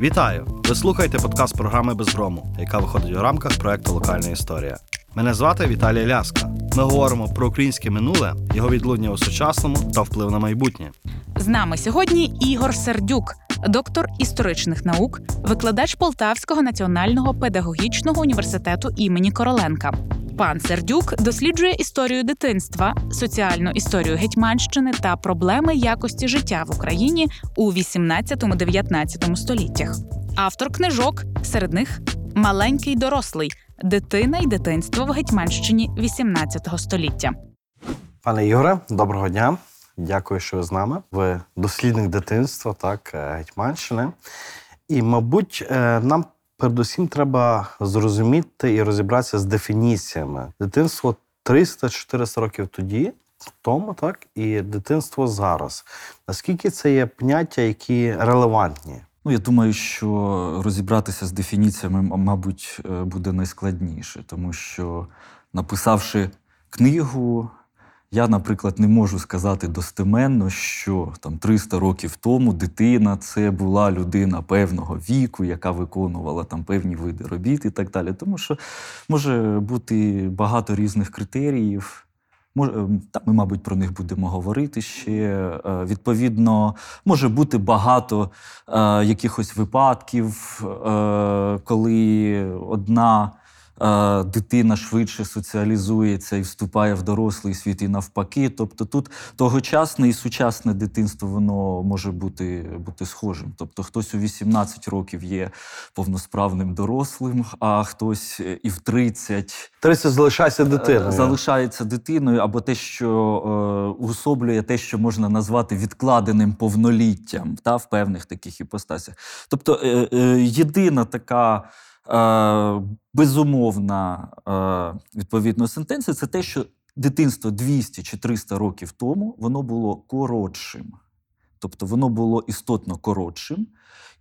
Вітаю! Ви слухаєте подкаст програми Безгрому, яка виходить у рамках проекту Локальна історія. Мене звати Віталій Ляска. Ми говоримо про українське минуле, його відлуння у сучасному та вплив на майбутнє. З нами сьогодні Ігор Сердюк, доктор історичних наук, викладач Полтавського національного педагогічного університету імені Короленка. Пан Сердюк досліджує історію дитинства, соціальну історію Гетьманщини та проблеми якості життя в Україні у 18-19 століттях. Автор книжок, серед них Маленький дорослий дитина й дитинство в Гетьманщині 18 століття. Пане Ігоре, доброго дня. Дякую, що ви з нами. Ви дослідник дитинства, так, е, Гетьманщини. І, мабуть, е, нам передусім треба зрозуміти і розібратися з дефініціями. Дитинство 300-400 років тоді, тому, так, і дитинство зараз. Наскільки це є поняття, які релевантні? Ну, я думаю, що розібратися з дефініціями, мабуть, е, буде найскладніше, тому що, написавши книгу, я, наприклад, не можу сказати достеменно, що там 300 років тому дитина це була людина певного віку, яка виконувала там певні види робіт і так далі. Тому що може бути багато різних критеріїв. Мож- ем, ми, мабуть, про них будемо говорити ще. Е, Відповідно, може бути багато е, якихось випадків, е, коли одна дитина швидше соціалізується і вступає в дорослий світ, і навпаки. Тобто тут тогочасне і сучасне дитинство воно може бути, бути схожим. Тобто, хтось у 18 років є повносправним дорослим, а хтось е, і в 30 30 залишайся дитиною. Е, залишається дитиною, або те, що е, уособлює те, що можна назвати відкладеним повноліттям та, в певних таких іпостасях. Тобто е, е, єдина така безумовна е, відповідно сентенція це те, що дитинство 200 чи 300 років тому воно було коротшим. Тобто воно було істотно коротшим,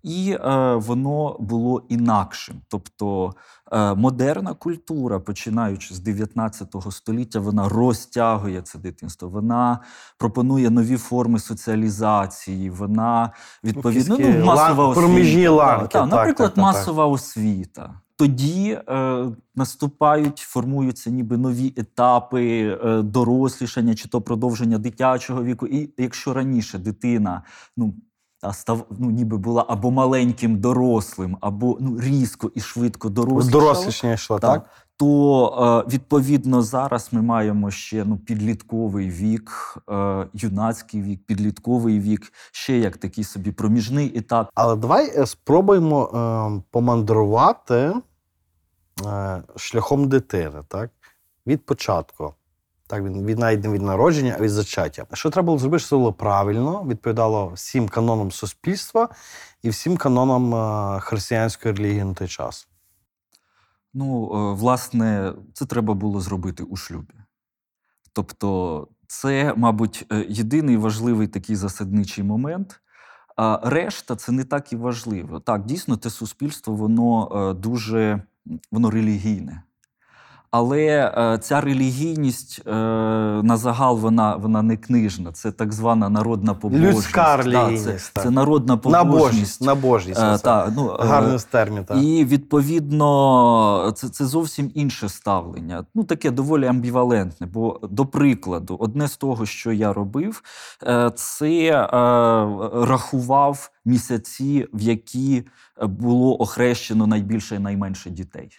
і е, воно було інакшим. Тобто е, модерна культура, починаючи з 19 століття, вона розтягує це дитинство. Вона пропонує нові форми соціалізації. Вона відповідно Якісь ну, масова освіта. проміжні ланки, так, так, наприклад, так, масова освіта. Тоді е, наступають, формуються ніби нові етапи е, дорослішання чи то продовження дитячого віку. І якщо раніше дитина ну, та став, ну, ніби була або маленьким дорослим, або ну, різко і швидко дорослішала, Дорослішня йшла, так, так? то е, відповідно зараз ми маємо ще ну, підлітковий вік, е, юнацький вік, підлітковий вік, ще як такий собі проміжний етап. Але давай е, спробуємо е, помандрувати шляхом дитини, так? Від початку. Так, від, від навіть не від народження, а від зачаття. Що треба було зробити, це було правильно, відповідало всім канонам суспільства і всім канонам е, християнської релігії на той час. Ну, е, власне, це треба було зробити у шлюбі. Тобто, це, мабуть, е, єдиний важливий такий засадничий момент. А решта це не так і важливо. Так, дійсно, те суспільство, воно е, дуже воно релігійне. Але е, ця релігійність е, на загал вона, вона не книжна. Це так звана народна побожність. Людська Да, релігійність, це, так. це народна побожність. набожність. Е, та, ну, е, Гарний термін, так. і відповідно, це, це зовсім інше ставлення. Ну, таке доволі амбівалентне. Бо, до прикладу, одне з того, що я робив, е, це е, рахував місяці, в які було охрещено найбільше і найменше дітей.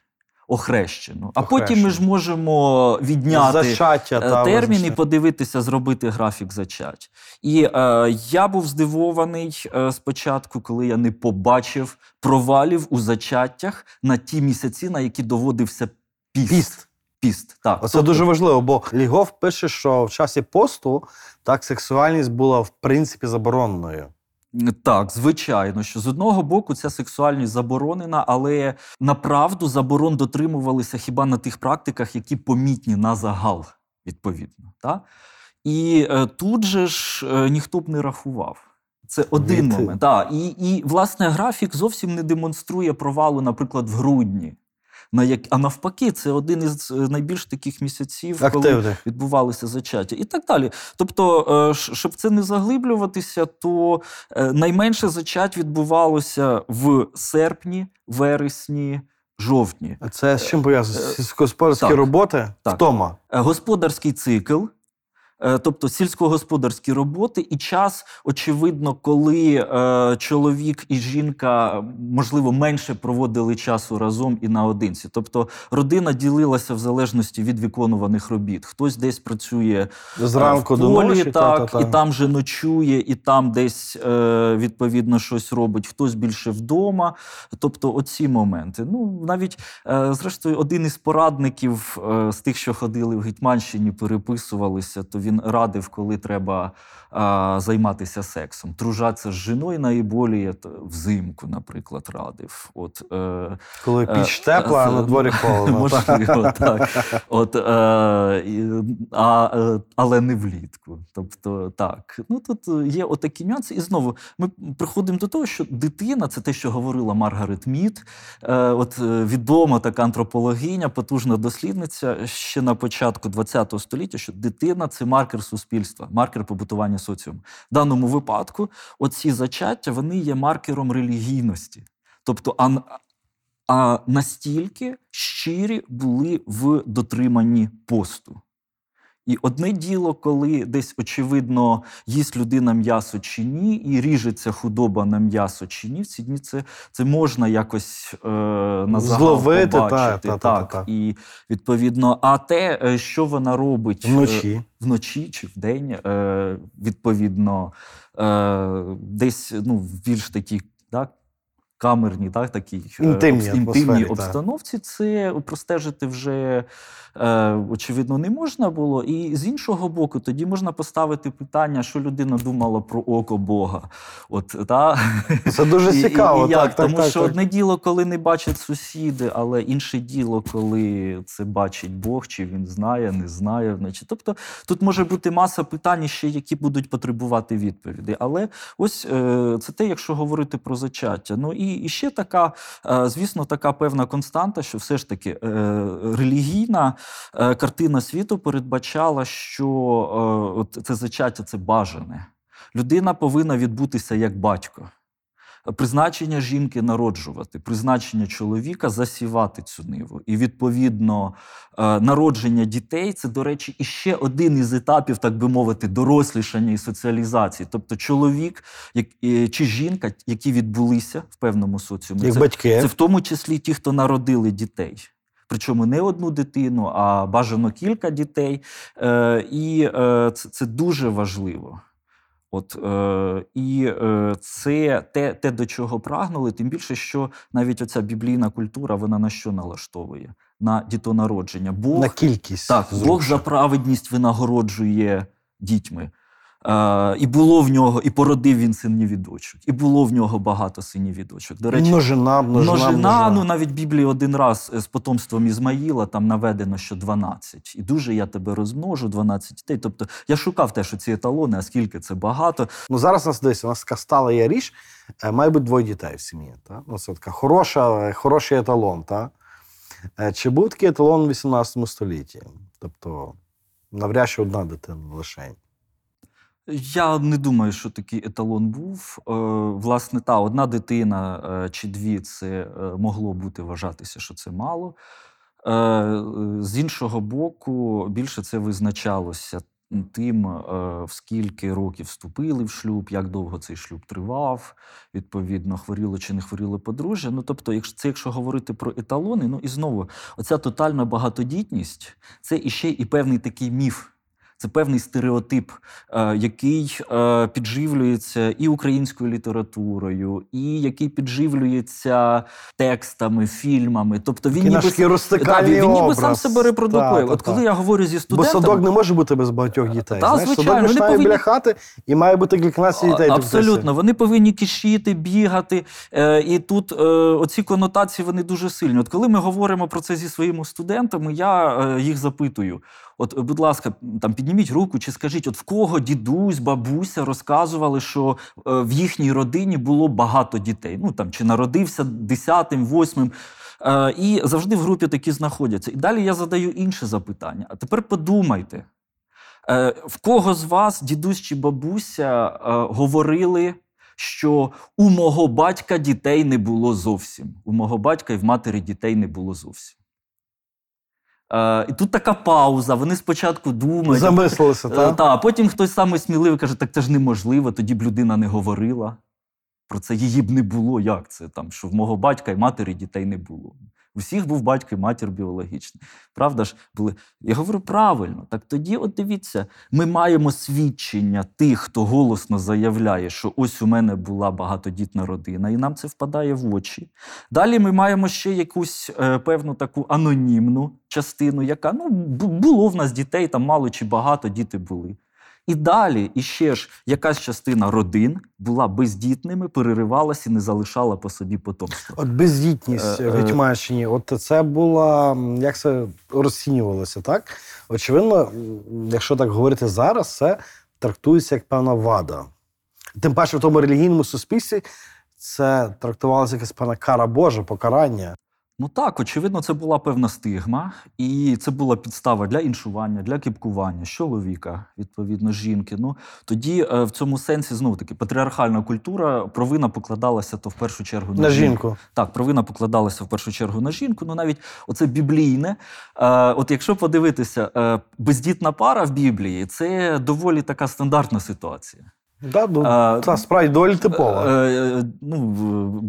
Охрещено. А потім ми ж можемо відняти Зачаття, е, та, термін і подивитися, зробити графік зачать. І е, я був здивований е, спочатку, коли я не побачив провалів у зачаттях на ті місяці, на які доводився піст. Піст. Піст, так. Оце Тобто- дуже важливо, бо Лігов пише, що в часі посту так сексуальність була в принципі забороненою. Так, звичайно, що з одного боку ця сексуальність заборонена, але направду заборон дотримувалися хіба на тих практиках, які помітні на загал, відповідно. Та? І е, тут же ж е, ніхто б не рахував. Це один Від- момент. Так. І, і, власне, графік зовсім не демонструє провалу, наприклад, в грудні. На як... А навпаки, це один із е, найбільш таких місяців, коли відбувалися зачаття і так далі. Тобто, е, щоб це не заглиблюватися, то е, найменше зачать відбувалося в серпні, вересні, жовтні. а Це з чим пов'язано? господарські Сільськогосподарські роботи? Так. Втома. Господарський цикл. Е, Тобто сільськогосподарські роботи, і час, очевидно, коли е, чоловік і жінка, можливо, менше проводили часу разом і наодинці. Тобто родина ділилася в залежності від виконуваних робіт. Хтось десь працює Зранку Е, в до ночі. так, та-та-та. і там же ночує, і там десь е, відповідно щось робить, хтось більше вдома. Тобто, оці моменти. Ну, навіть е, зрештою, один із порадників е, з тих, що ходили в Гетьманщині, переписувалися, то він радив, коли треба е, займатися сексом. Тружатися з жіною наиболее т- взимку, наприклад, радив. От, е, Коли Е, піч тепла, а на дворі холодно. Можливо, так. От, е, а, е, але не влітку. Тобто, так. Ну тут є отакі нюанси. І знову ми приходимо до того, що дитина це те, що говорила Маргарет Мід. Е, от е, відома така антропологиня, потужна дослідниця ще на початку ХХ століття, що дитина це маркер суспільства, маркер побутування соціуму. В даному випадку оці зачаття вони є маркером релігійності. Тобто, а, а настільки щирі були в дотриманні посту. І одне діло, коли десь очевидно їсть людина м'ясо чи ні, і ріжеться худоба на м'ясо чи ні. В ці дні це, це можна якось е, на Зловити, побачити. та, та, так, та, та. І відповідно, а те, е, що вона робить е, Вночі. вночі чи вдень, е, відповідно, е, десь ну, в більш такій так, камерній, так, такій е, Інтимній інтимній обстановці, це простежити вже е, очевидно не можна було. І з іншого боку, тоді можна поставити питання, що людина думала про око Бога. От, та? Це дуже І- і- цікаво. і як? так, так, Тому так, що так. одне діло, коли не бачать сусіди, але інше діло, коли це бачить Бог, чи він знає, не знає. Значить. Тобто тут може бути маса питань, ще які будуть потребувати відповіді. Але ось е, це те, якщо говорити про зачаття. Ну і, і ще така, е, звісно, така певна константа, що все ж таки е, релігійна е, картина світу передбачала, що це зачаття це бажане. Людина повинна відбутися як батько. Призначення жінки народжувати, призначення чоловіка засівати цю ниву. І відповідно е, народження дітей це, до речі, іще один із етапів, так би мовити, дорослішання і соціалізації. Тобто, чоловік як, е, чи жінка, які відбулися в певному соціумі, Як це, батьки. це в тому числі ті, хто народили дітей. Причому не одну дитину, а бажано кілька дітей. Е, і це дуже важливо. От, е, і е, це те, те, до чого прагнули, тим більше, що навіть оця біблійна культура вона на що налаштовує? На дітонародження. Бог, На кількість. так, Бог за праведність винагороджує дітьми. І було в нього, і породив він синів і дочок, і було в нього багато синів і дочок. До речі, Множина, множина, Множина, множина. ну навіть в Біблії один раз е, з потомством Ізмаїла там наведено, що 12. І дуже я тебе розмножу, 12 дітей. Тобто я шукав теж ці еталони, а скільки це багато. Ну зараз нас десь у нас така стала є річ, е, має бути двоє дітей в сім'ї. Та? Ну, це така хороша, хороший еталон. Та? Е, Чи був такий еталон у 18 столітті? Тобто, навряд чи одна дитина лише. Я не думаю, що такий еталон був. Е, власне, та одна дитина е, чи дві це е, могло бути вважатися, що це мало. З іншого боку, більше це визначалося тим, в скільки років вступили в шлюб, як довго цей шлюб тривав, відповідно, хворіло чи не хворіло подружжя. Ну, тобто, якщо це якщо говорити про еталони, ну і знову, оця тотальна багатодітність це іще і певний такий міф. Це певний стереотип, е, який е, підживлюється і українською літературою, і який підживлюється текстами, фільмами. Тобто він ніби, да, він, він ніби сам себе репродукує. Та, та, От коли та. я говорю зі Бо садок не може бути без багатьох дітей. Та, Знаєш, звичайно, садок вони починає повинні- біля хати і має бути кільканадцять дітей. Абсолютно, вони повинні кишіти, бігати. Е, і тут оці конотації вони дуже сильні. От коли ми говоримо про це зі своїми студентами, я їх запитую: От, будь ласка, там підніміть руку чи скажіть, от в кого дідусь, бабуся розказували, що е, в їхній родині було багато дітей. Ну там чи народився десятим, восьмим. Е, і завжди в групі такі знаходяться. І далі я задаю інше запитання. А тепер подумайте, е, в кого з вас, дідусь чи бабуся, говорили, що у мого батька дітей не було зовсім. У мого батька і в матері дітей не було зовсім. Е, і тут така пауза. Вони спочатку думають. Замислилися, Е. Та, а потім хтось самий сміливий каже, так це ж неможливо, тоді б людина не говорила. Про це її б не було. Як це? Там, що в мого батька і матері дітей не було. У всіх був батько і матір біологічний. Правда ж, були. Я говорю правильно. Так тоді, от дивіться, ми маємо свідчення тих, хто голосно заявляє, що ось у мене була багатодітна родина, і нам це впадає в очі. Далі ми маємо ще якусь е, певну таку анонімну частину, яка ну, було в нас дітей, там мало чи багато діти були. І далі іще ж якась частина родин була бездітними, переривалася і не залишала по собі потомства. От бездітність Е, в е. Гетьманщині, от це була, як це розцінювалося, так? Очевидно, якщо так говорити зараз, це трактується як певна вада. Тим паче в тому релігійному суспільстві це трактувалося як певна кара Божа, покарання. Ну так, очевидно, це була певна стигма, і це була підстава для іншування, для кіпкування з чоловіка, відповідно, жінки. Ну тоді е, в цьому сенсі знову таки патріархальна культура, провина покладалася то в першу чергу на, На жінку. Так, провина покладалася в першу чергу на жінку. Ну навіть оце біблійне. Е, от якщо подивитися, е, бездітна пара в Біблії це доволі така стандартна ситуація. Да, ну, А, та справді доволі типова. Е, е, ну,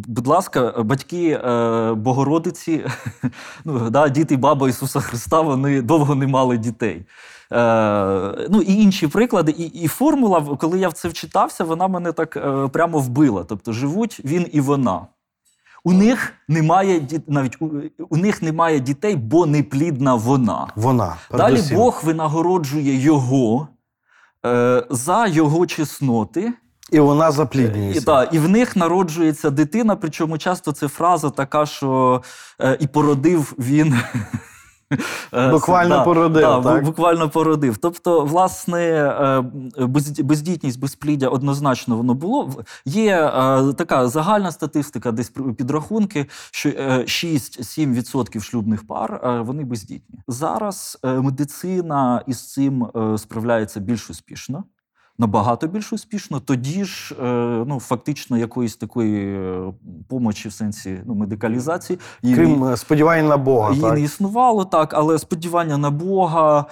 будь ласка, батьки е, Богородиці, ну, да, діти баба Ісуса Христа, вони довго не мали дітей. Е, ну і інші приклади. І, і формула, коли я в це вчитався, вона мене так е, прямо вбила. Тобто живуть він і вона. У них немає навіть у, у них немає дітей, бо неплідна вона. Вона. Далі. Бог винагороджує його е, за його чесноти. І вона І, запліднюється. та, і в них народжується дитина, причому часто це фраза така, що е, і породив він. Е, Буквально породив, да, так? Буквально породив. Тобто, власне, е, без- бездітність, безпліддя однозначно воно було. Є е, така загальна статистика, десь підрахунки, що е, 6-7% шлюбних пар вони бездітні. Зараз медицина із цим справляється більш успішно. Набагато більш успішно. Тоді ж, е, ну фактично, якоїсь такої е, помочі в сенсі ну, медикалізації її- Крім е, сподівань на Бога. Її так? не існувало так, але сподівання на Бога,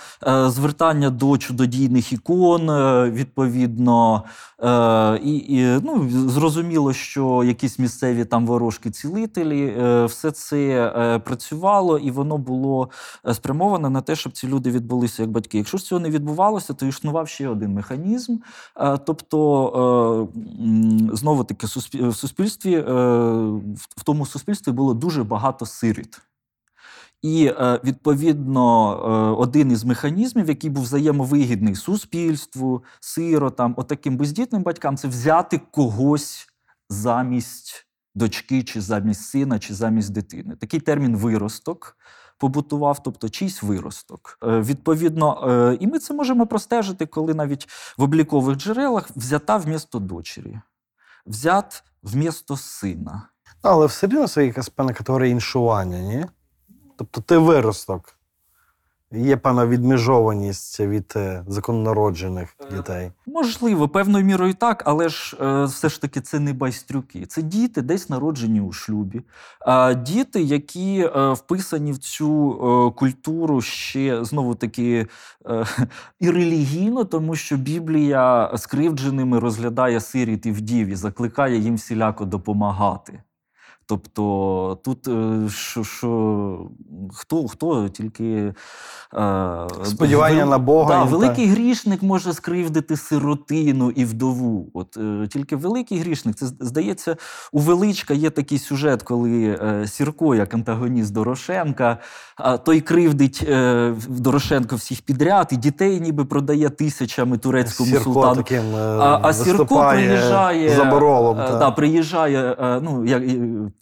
звертання до чудодійних ікон, відповідно, е, і, і ну, зрозуміло, що якісь місцеві там ворожки цілителі, е, все це е, працювало, і воно було спрямоване на те, щоб ці люди відбулися як батьки. Якщо ж цього не відбувалося, то існував ще один механізм. Е, Тобто, е, знову таки, в суспільстві, е, в тому суспільстві було дуже багато сиріт. І відповідно один із механізмів, який був взаємовигідний суспільству, сиротам, отаким бездітним батькам, це взяти когось замість дочки, чи замість сина, чи замість дитини. Такий термін виросток побутував, тобто чийсь виросток. Е, Відповідно, е, і ми це можемо простежити, коли навіть в облікових джерелах взята вмісто дочері, взят вмісто сина. Але все рівно це якась певна категорія іншування, ні? Тобто ти виросток. Є певна відмежованість від е, закононароджених дітей. Можливо, певною мірою так, але ж е, все ж таки це не байстрюки. Це діти, десь народжені у шлюбі. А діти, які е, вписані в цю е, культуру ще знову таки е, і релігійно, тому що Біблія скривдженими розглядає сиріт і вдів і закликає їм всіляко допомагати. Тобто тут е, що, що хто, хто тільки е, Сподівання вел- на Бога Да, і та- великий грішник може скривдити сиротину і вдову. От е, тільки великий грішник. Це здається, у величка є такий сюжет, коли е, Сірко, як антагоніст Дорошенка, а той кривдить е, Дорошенко всіх підряд, і дітей ніби продає тисячами турецькому Сірко султану. таким е, А, а Сірко приїжджає за боролом. е, та. да, приїжджає е, ну, як,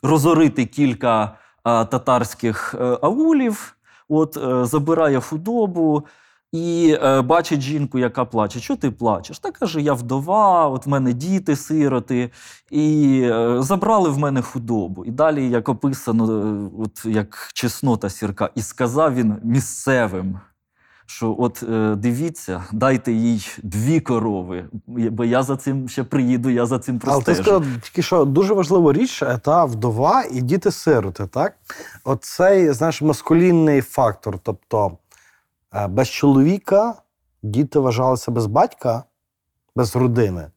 розорити кілька татарських е, аулів, от, е, забирає худобу. І е, бачить жінку, яка плаче. Що ти плачеш? Та каже, я вдова, от в мене діти, сироти, і е, забрали в мене худобу. І далі, як описано, е, от як чеснота сірка, і сказав він місцевим. Що от е, дивіться, дайте їй дві корови, бо я за цим ще приїду, я за цим Але ти простежу. сказав тільки що дуже важлива річ е, та вдова і діти-сироти, так? Оцей, знаєш, маскулінний фактор. Тобто е, без чоловіка діти вважалися без батька, без родини.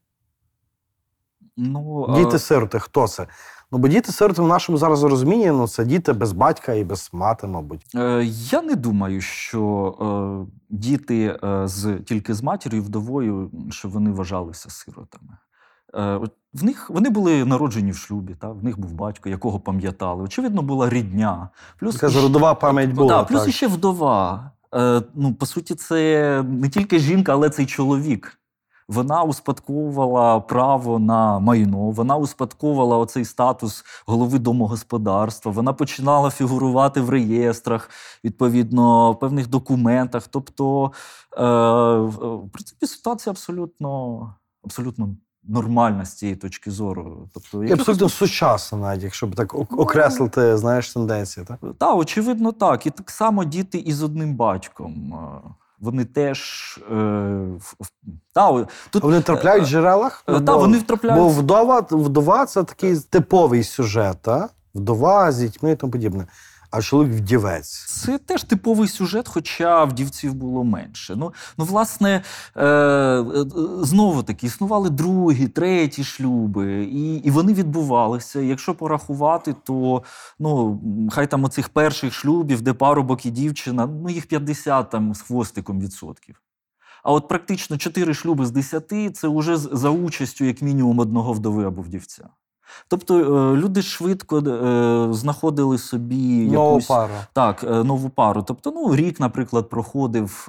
Ну, е, Діти-сироти, хто це? Ну, бо діти-сироти в нашому зараз розумінні ну, це діти без батька і без мати, мабуть. Е, Я не думаю, що е, діти е, з тільки з матір'ю і вдовою, що вони вважалися сиротами. Е, в них вони були народжені в шлюбі, та? в них був батько, якого пам'ятали. Очевидно, була рідня. Плюс Така іще- родова пам'ять була. Да, плюс так. іще вдова. Е, ну, по суті, це не тільки жінка, але це й чоловік. Вона успадковувала право на майно, вона успадковувала оцей статус голови домогосподарства, вона починала фігурувати в реєстрах, відповідно, в певних документах. Тобто, е, в принципі, ситуація абсолютно, абсолютно нормальна з цієї точки зору. Тобто, І абсолютно сучасно, навіть, якщо б так ок- окреслити, знаєш, тенденції. Так? Так, очевидно, так. І так само діти із одним батьком. Вони теж. Е, та, тут, Вони трапляють в джерелах? е, та, бо- вони Бо вдова, вдова це такий типовий сюжет, та? вдова з дітьми і тому подібне. А чоловік вдівець. Це теж типовий сюжет, хоча вдівців було менше. Ну, ну власне, е, е, знову таки, існували другі, треті шлюби, і, і вони відбувалися. Якщо порахувати, то ну, хай там оцих перших шлюбів, де парубок і дівчина, ну їх 50 там з хвостиком відсотків. А от практично 4 шлюби з 10 це вже за участю, як мінімум, одного вдови або вдівця. Тобто е, люди швидко е, знаходили собі Нову якусь пару. так, е, нову пару. Тобто, ну, рік, наприклад, проходив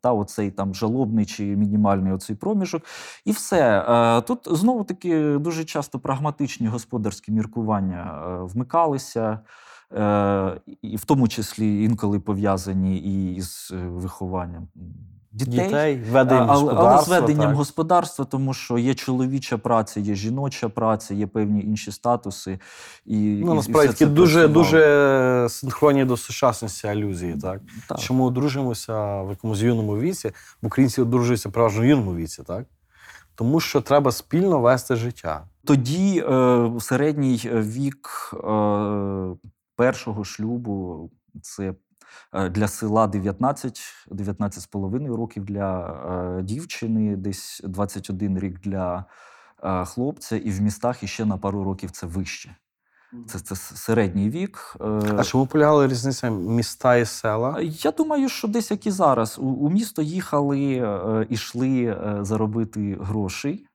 та, оцей там жалобний чи мінімальний оцей проміжок, і все. Тут знову таки дуже часто прагматичні господарські міркування вмикалися. І в тому числі інколи пов'язані і е, вихованням дітей. Дітей, веденням А- але, але з веденням так. господарства, тому що є чоловіча праця, є жіноча праця, є певні інші статуси. І, і- Ну, і насправді все дуже, дуже синхронні до сучасності алюзії, так? Так. Чому одружуємося в якомусь юному віці, бо українці одружуються переважно в юному віці, так? Тому що треба спільно вести життя. Тоді е, середній вік е, першого шлюбу це е, для села 19, 19,5 років для е, дівчини, десь 21 рік для е, хлопця, і в містах іще на пару років це вище. Це, це середній вік. Е, А чому полягала різниця міста і села? я думаю, що десь як і зараз. У, у місто їхали, е, ішли е, заробити грошей,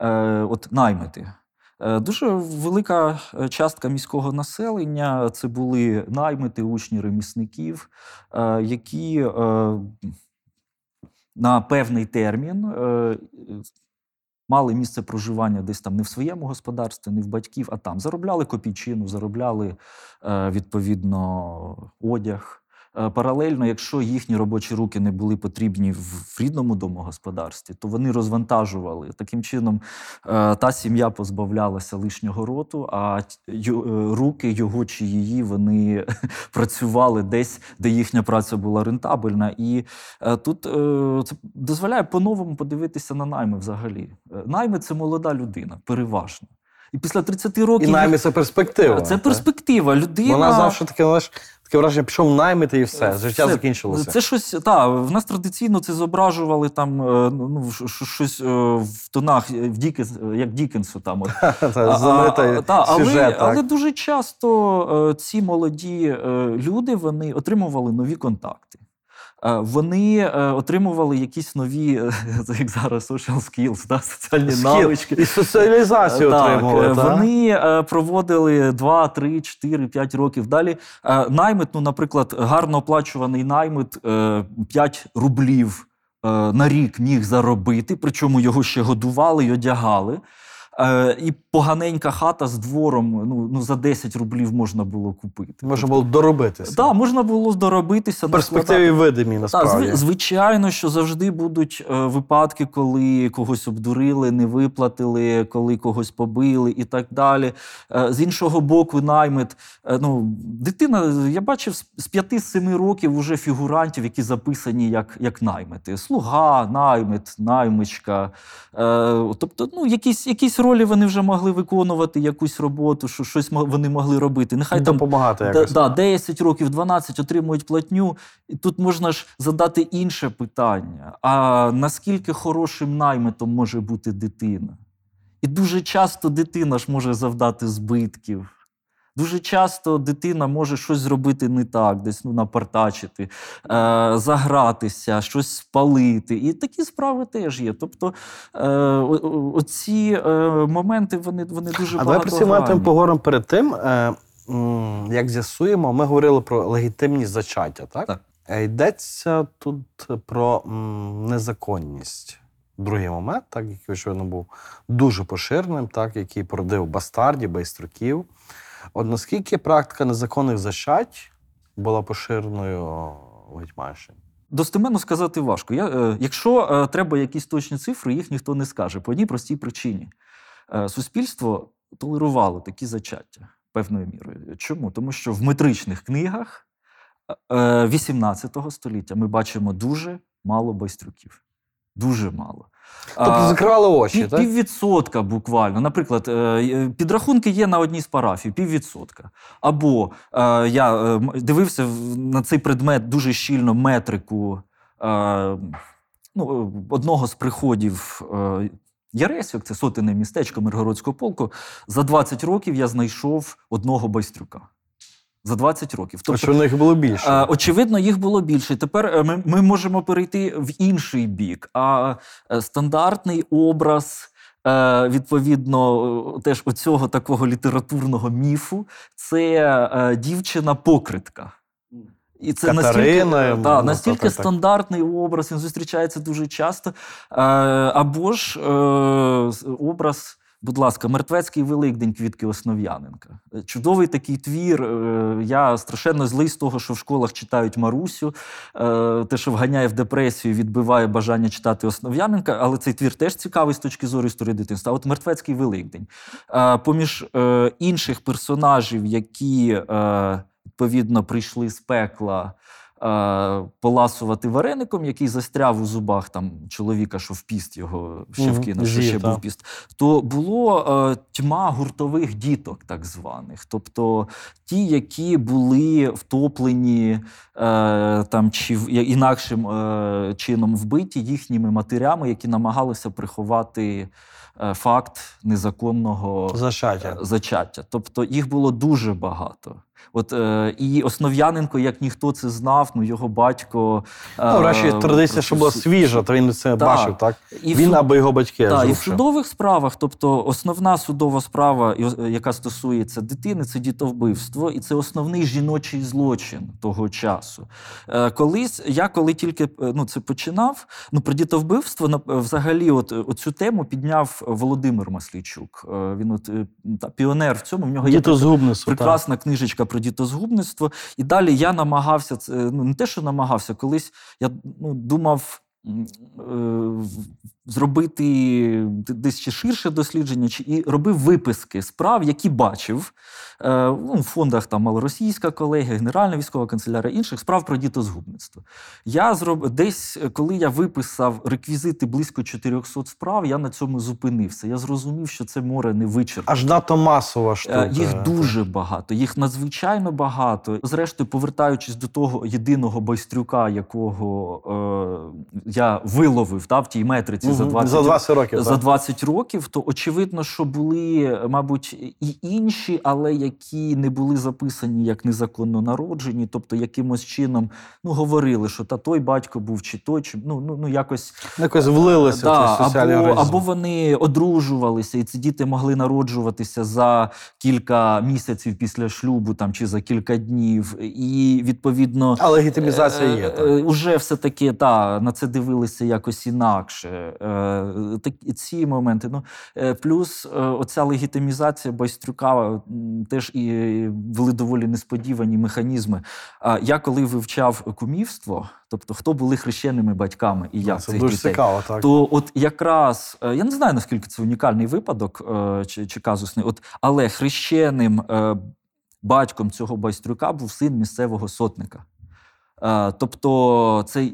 е, от наймити. Е, Дуже велика е, частка міського населення це були наймити учні ремісників, е, які на певний термін мали місце проживання десь там не в своєму господарстві, не в батьків, а там заробляли копійчину, заробляли відповідно одяг. Е, Паралельно, якщо їхні робочі руки не були потрібні в рідному домогосподарстві, то вони розвантажували. Таким чином, е, та сім'я позбавлялася лишнього роту, а е, руки його чи її вони працювали десь, де їхня праця була рентабельна. І тут це дозволяє по-новому подивитися на найми взагалі. Найми це молода людина, переважно. І після 30 років І наймі це перспектива. це так? перспектива. Людина Вона завжди таке, знаєш, таке враження, пішов наймити і все, життя закінчилося. Це щось, та, в нас традиційно це зображували там, е, ну, ш- щось е, в тонах, е, в Дікенс, як Дікенсу там. От. А, та, але, сюжет, але дуже часто ці молоді люди вони отримували нові контакти. Е, Вони е, отримували якісь нові, е, як зараз social skills, да, соціальні skill. навички. І соціалізацію Так, отримували. так? Вони проводили 2, 3, 4, 5 років далі. Наймит, ну, наприклад, гарно оплачуваний наймит 5 рублів на рік міг заробити, причому його ще годували й одягали. Е, і поганенька хата з двором ну, ну, за 10 рублів можна було купити. Можна було доробитися. Так, можна було доробитися. В перспективі видимі насправді. зв- звичайно, що завжди будуть е, випадки, коли когось обдурили, не виплатили, коли когось побили і так далі. Е, з іншого боку, наймит. Е, ну, дитина, я бачив з- з 5-7 років уже фігурантів, які записані як, як наймити. Слуга, наймит, наймичка. Е, тобто, ну, якісь, якісь ролі вони вже могли виконувати, якусь роботу, що щось вони могли робити. Нехай там допомагати якось. да, 10 років, 12 отримують платню. І тут можна ж задати інше питання: а наскільки хорошим наймитом може бути дитина? І дуже часто дитина ж може завдати збитків. Дуже часто дитина може щось зробити не так, десь ну, напартачити, е, загратися, щось спалити. І такі справи теж є. Тобто е, оці е, моменти вони, вони дуже А про ці моменти ми перед тим. Е, як з'ясуємо, ми говорили про легітимність зачаття, так? Так. Е, Йдеться тут про незаконність. Другий момент, так, який, очевидно, був дуже поширеним, так, який породив бастардів, байструків. От наскільки практика незаконних зачать була поширеною в Гетьманщині? Достеменно сказати важко. Я, е, якщо е, треба якісь точні цифри, їх ніхто не скаже по одній простій причині. Е, суспільство толерувало такі зачаття певною мірою. Чому? Тому що в метричних книгах е, 18 століття ми бачимо дуже мало байстрюків. Дуже мало. Тобто закривали очі, Пів, так? піввідсотка буквально. Наприклад, е, е, підрахунки є на одній з парафій, піввідсотка. Або е, я дивився на цей предмет дуже щільно метрику ну, одного з приходів. Яресько, це сотене містечко Миргородського полку. За 20 років я знайшов одного байстрюка. За 20 років. Тобто, що них було більше. Е, Очевидно, їх було більше. Тепер е, ми, ми можемо перейти в інший бік. А е, стандартний образ. Відповідно, теж оцього такого літературного міфу це дівчина-покритка. І це Катерина, настільки, так, настільки так, так. стандартний образ, він зустрічається дуже часто. Або ж образ, будь ласка, Мертвецький Великдень Квітки Основ'яненка. Е, Чудовий такий твір. Е, я страшенно злий з того, що в школах читають Марусю. Е, те, що вганяє в депресію, відбиває бажання читати Основ'яненка, але цей твір теж цікавий з точки зору історії дитинства. А от Мертвецький Великдень. Поміж інших персонажів, які відповідно прийшли з пекла. Е, Поласувати вареником, який застряв у зубах там чоловіка, що в піст його ще вкинув, що ще був піст. То було е, тьма гуртових діток, так званих. Тобто ті, які були втоплені е, там чи в- інакшим е, чином вбиті їхніми матерями, які намагалися приховати факт незаконного Зачаття. зачаття. Тобто їх було дуже багато. От е, і Основ'яненко, як ніхто це знав, ну його батько. е, Ну, врешті традиція, що була свіжа, то він це Так. бачив, так? І Він суд- або його батьки. так, і в судових справах, тобто основна судова справа, яка стосується дитини, це дітовбивство, і це основний жіночий злочин того часу. Е, колись я коли тільки е, ну, це починав, ну про дітовбивство взагалі, от е, оцю тему підняв Володимир Маслійчук. Е, Він от е, та, піонер в цьому. В нього є прекрасна книжечка про дітозгубництво. І далі я намагався це ну не те, що намагався, колись я ну, думав. Е, Зробити десь ще ширше дослідження, чи і робив виписки справ, які бачив е, ну, в фондах там малоросійська колегія, Генеральна військова канцелярія, інших справ про дітозгубництво. Я зроб... десь, е, коли я виписав реквізити близько 400 справ, я на цьому зупинився. Я зрозумів, що це море не вичерпне. Аж надто масова Е. Їх дуже багато, їх надзвичайно багато. Зрештою, повертаючись до того єдиного байстрюка, якого е, я виловив та, в тій метриці за Мгм. 20, за 20 років. за так. років, то очевидно, що були, мабуть, і інші, але які не були записані як незаконно народжені, тобто якимось чином ну, говорили, що та той батько був чи той, чи ну, ну, ну якось Якось влилися Да, в цей соціальний або, або вони одружувалися, і ці діти могли народжуватися за кілька місяців після шлюбу там, чи за кілька днів. І відповідно. А легітимізація є. Е, Так. е, Уже все-таки та, на це дивилися якось інакше. Е, так, ці моменти. Ну, е, плюс е, оця легітимізація Байстрюка теж і були доволі несподівані механізми. Я коли вивчав кумівство, тобто хто були хрещеними батьками і як Це цих дуже дітей, цікаво, так. то от якраз я не знаю наскільки це унікальний випадок чи, чи казусний, от, але хрещеним батьком цього байстрюка був син місцевого сотника. Е, Тобто це е,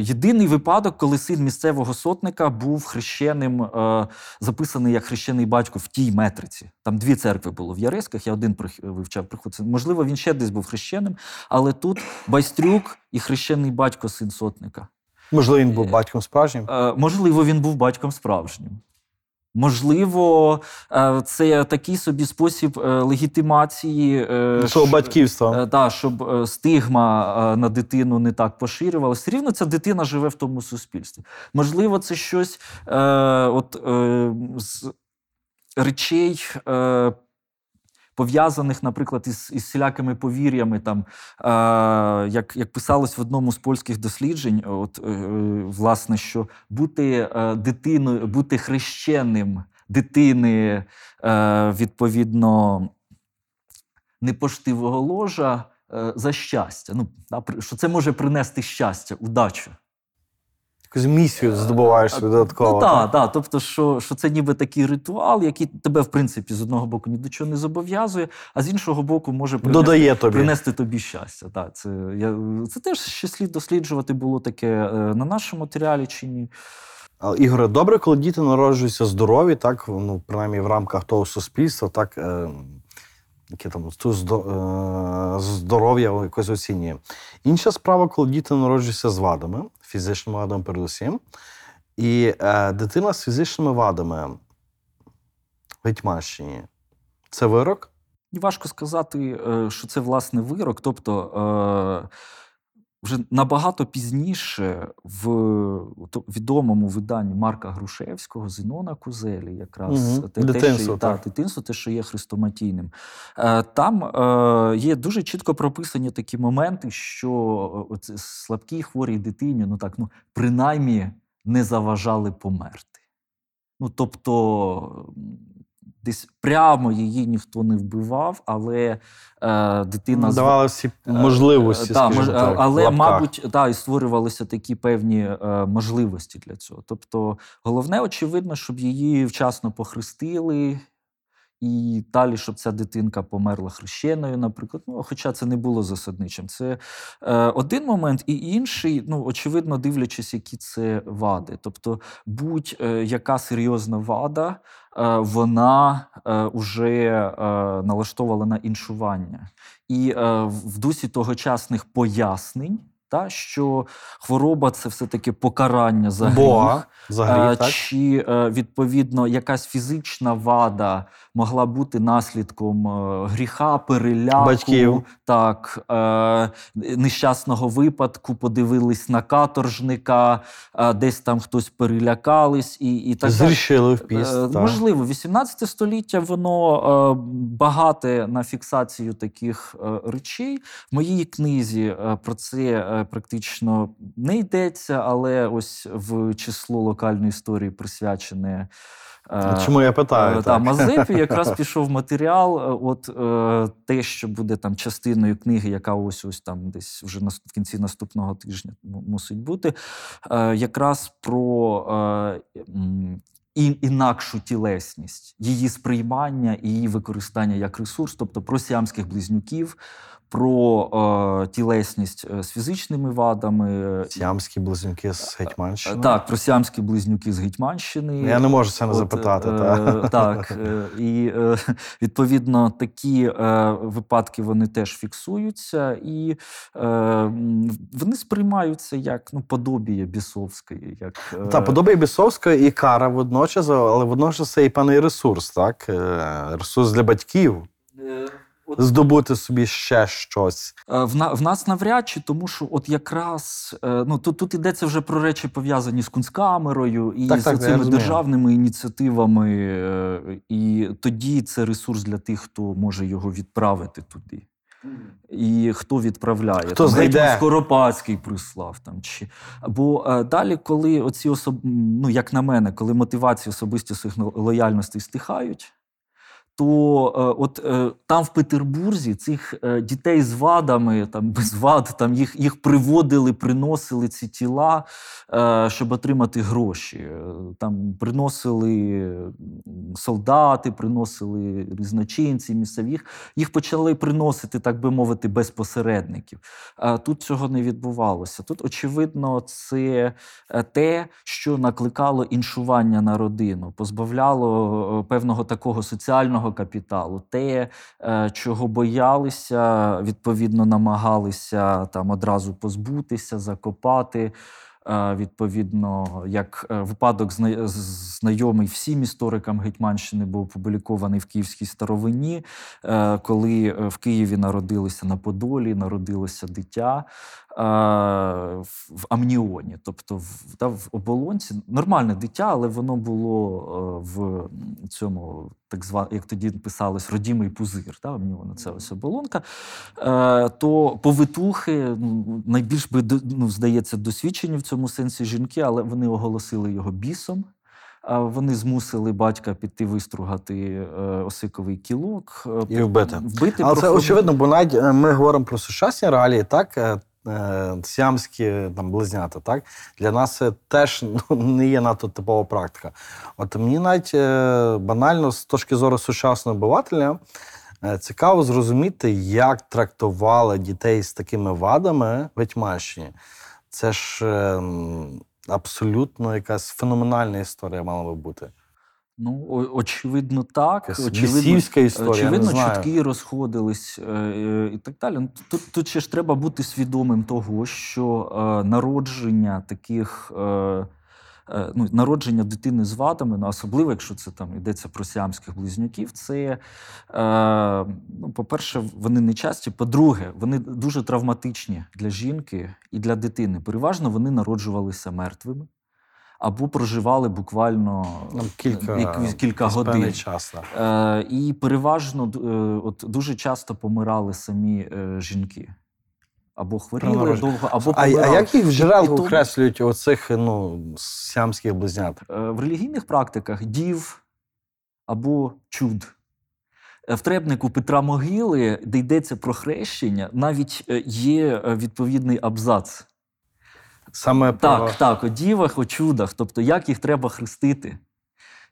єдиний випадок, коли син місцевого сотника був хрещеним, е, записаний як хрещений батько в тій метриці. Там дві церкви було в Ярисках, я один вивчав приход. Можливо, він ще десь був хрещеним, але тут байстрюк і хрещений батько син сотника. Можливо, він був батьком справжнім. Можливо, він був батьком справжнім. Можливо, е, це такий собі спосіб е, легітимації е, Свого батьківства. та, щоб стигма на дитину не так поширювалася. Все рівно ця дитина живе в тому суспільстві. Можливо, це щось от, з речей. Пов'язаних, наприклад, із, із всілякими повір'ями, там, е, як, як писалось в одному з польських досліджень, от, е, власне, що бути е, дитиною, бути хрещеним дитини, е, відповідно, непоштивого ложа е, за щастя. Ну, що це може принести щастя, удачу. Якусь місію здобуваєш додатково. Ну так, так. Тобто, що, що це ніби такий ритуал, який тебе, в принципі, з одного боку ні до чого не зобов'язує, а з іншого боку, може принести, Додає тобі. принести тобі щастя. Так, це, я, це теж ще слід досліджувати було таке е, на нашому матеріалі чи ні. Ігоре, добре, коли діти народжуються здорові, так, ну, принаймні в рамках того суспільства, так, е, яке там ту е, здоров'я якось оцінює. Інша справа, коли діти народжуються з вадами, фізичними вадами передусім, і е, дитина з фізичними вадами в Гетьманщині це вирок? Важко сказати, е, що це власне вирок. Тобто е, вже набагато пізніше в відомому виданні Марка Грушевського Зенона Кузелі, якраз Мгм. те, те, Дитинство, що, так. та, дитинство, те, що є хрестоматійним. Е, Там е, є дуже чітко прописані такі моменти, що е, слабкій хворій дитині, ну так, ну принаймні не заважали померти. Ну, тобто, десь прямо її ніхто не вбивав, але е, дитина давала всі Е, можливості, е, та, скажімо так, але, лапках. мабуть, та, і створювалися такі певні е, можливості для цього. Тобто, головне, очевидно, щоб її вчасно похрестили. І далі, щоб ця дитинка померла хрещеною, наприклад. Ну, хоча це не було засадничим. Це е, один момент, і інший, ну, очевидно, дивлячись, які це вади. Тобто, будь-яка серйозна вада, е, вона е, вже е, налаштовувала на іншування. І е, в дусі тогочасних пояснень, та, що хвороба це все-таки покарання за гріх. Бога, взагалі, Е, так? Чи е, відповідно якась фізична вада могла бути наслідком е, гріха, переляку, Батьків. так, е, нещасного випадку, подивились на каторжника, е, десь там хтось перелякались і, і так. Зрішили в піст. Е. Можливо, 18 століття воно багате на фіксацію таких речей. В моїй книзі про це практично не йдеться, але ось в число локальної історії присвячене. Е, Чому я питаю? Е, Та. Мазепі якраз пішов матеріал. е, От те, що буде там частиною книги, яка ось ось там десь вже в кінці наступного тижня мусить бути, якраз про інакшу тілесність, її сприймання і її використання як ресурс, тобто про сіамських близнюків, про е, тілесність е, з фізичними вадами. Сіамські близнюки з Е, Гетьманщини. Так, про сіамські близнюки з Гетьманщини. Я не можу це не От, запитати. е, та. Так, е, і е, відповідно такі е, випадки вони теж фіксуються, і е, вони сприймаються як ну, подобіє бісовської. Як, е, Та подобає Бісовської і кара водночас, але водночас це і певний ресурс, так? Е, Ресурс для батьків. Здобути собі ще щось. е, в, на, в нас навряд чи, тому що от якраз е, ну, тут, тут йдеться вже про речі пов'язані з кунсткамерою і Так, з так, цими державними ініціативами. е, І тоді це ресурс для тих, хто може його відправити туди. І хто відправляє? Хто Там знайде? Гетьман Скоропадський прислав там чи. Бо е, далі, коли оці особ... ну, як на мене, коли мотивації особистісних лояльностей стихають, то е, от е, там в Петербурзі цих е, дітей з вадами, там без вад, там їх, їх приводили, приносили ці тіла, щоб отримати гроші. Там приносили солдати, приносили різночинці місцеві. Їх, почали приносити, так би мовити, без посередників. Тут цього не відбувалося. Тут, очевидно, це те, що накликало іншування на родину, позбавляло певного такого соціального капіталу, те, е, чого боялися, відповідно, намагалися там одразу позбутися, закопати. Е, Відповідно, як е, випадок зна- знайомий всім історикам Гетьманщини, був опублікований в Київській старовині, коли в Києві народилися на Подолі, народилося дитя в в амніоні, тобто в, та, в оболонці. Нормальне дитя, але воно було е, в цьому, так звано, як тоді писалось, родімий пузир. Та, амніон, це ось оболонка. Е, то повитухи ну, найбільш би ну, здається досвідчені в цьому сенсі жінки, але вони оголосили його бісом. Вони змусили батька піти вистругати е, осиковий кілок І вбити. вбити Але це очевидно, бо навіть ми говоримо про сучасні реалії, так. Е, Сіамські там близнята, так для нас це теж ну, не є надто типова практика. От мені навіть е, банально з точки зору сучасного обивателя е, цікаво зрозуміти, як трактували дітей з такими вадами в Гетьманщині. Це ж е, абсолютно якась феноменальна історія мала би бути. Ну, очевидно, так. Якась Очевидно, історія. очевидно чутки розходились е, і так далі. Ну, Тут, тут ще ж треба бути свідомим того, що е, народження таких. Е, Ну, народження дитини з вадами, ну, особливо, якщо це там йдеться про сіамських близнюків, це, е, ну, по-перше, вони не часті. По-друге, вони дуже травматичні для жінки і для дитини. Переважно вони народжувалися мертвими або проживали буквально Там кілька, кілька годин. час. Е, і переважно е, от, дуже часто помирали самі е, жінки. Або хворіли довго, або А, а як їх в тому- окреслюють оцих ну, сіамських близнят? Е, В релігійних практиках дів або чуд. Е, В требнику Петра Могили, де йдеться про хрещення, навіть е, є е, відповідний абзац. Саме про... Так, так, о дівах, о чудах, тобто як їх треба хрестити.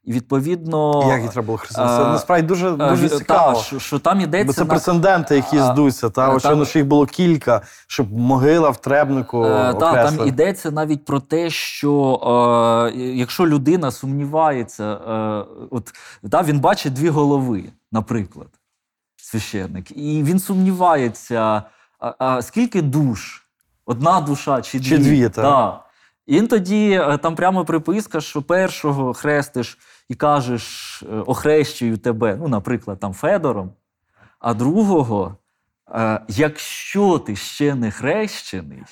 І відповідно. Як їх треба було хрестити? Це насправді дуже, е, дуже цікаво. Та, що, що там йдеться Бо це на- прецеденти, які А, здуться. Та, е, очевидно, там- що їх було кілька, щоб могила в требнику Е, та, там йдеться навіть про те, що е, якщо людина сумнівається, е, от та, він бачить дві голови, наприклад, священник, і він сумнівається, а, а скільки душ? Одна душа чи дві? Чи дві, так. Да. І він тоді е, там прямо приписка, що першого хрестиш і кажеш, е, охрещую тебе, ну, наприклад, там Федором, а другого, е, якщо ти ще не хрещений,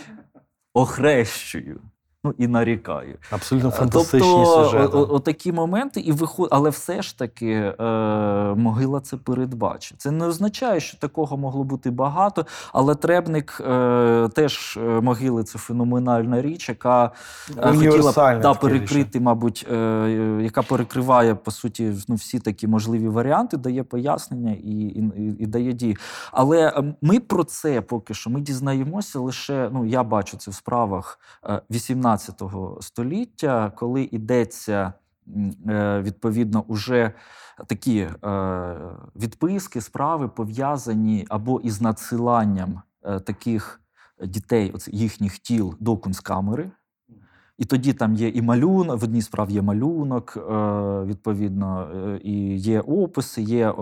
охрещую ну і нарікаю. Абсолютно е, фантастичні тобто, сюжети. О, моменти і виход... але все ж таки е, могила це передбачить. Це не означає, що такого могло бути багато, але требник е, теж е, могили це феноменальна річ, яка е, хотіла та, перекрити, річ. мабуть, е, яка перекриває по суті ну, всі такі можливі варіанти, дає пояснення і, і, і, і дає дії. Але ем, ми про це поки що ми дізнаємося лише ну я бачу це в справах 18 19 століття, коли йдеться е, відповідно уже такі е, відписки, справи пов'язані або із надсиланням е, таких дітей, їхніх тіл до кунсткамери. І тоді там є і малюнок, в одній справі є малюнок, відповідно, і є описи, є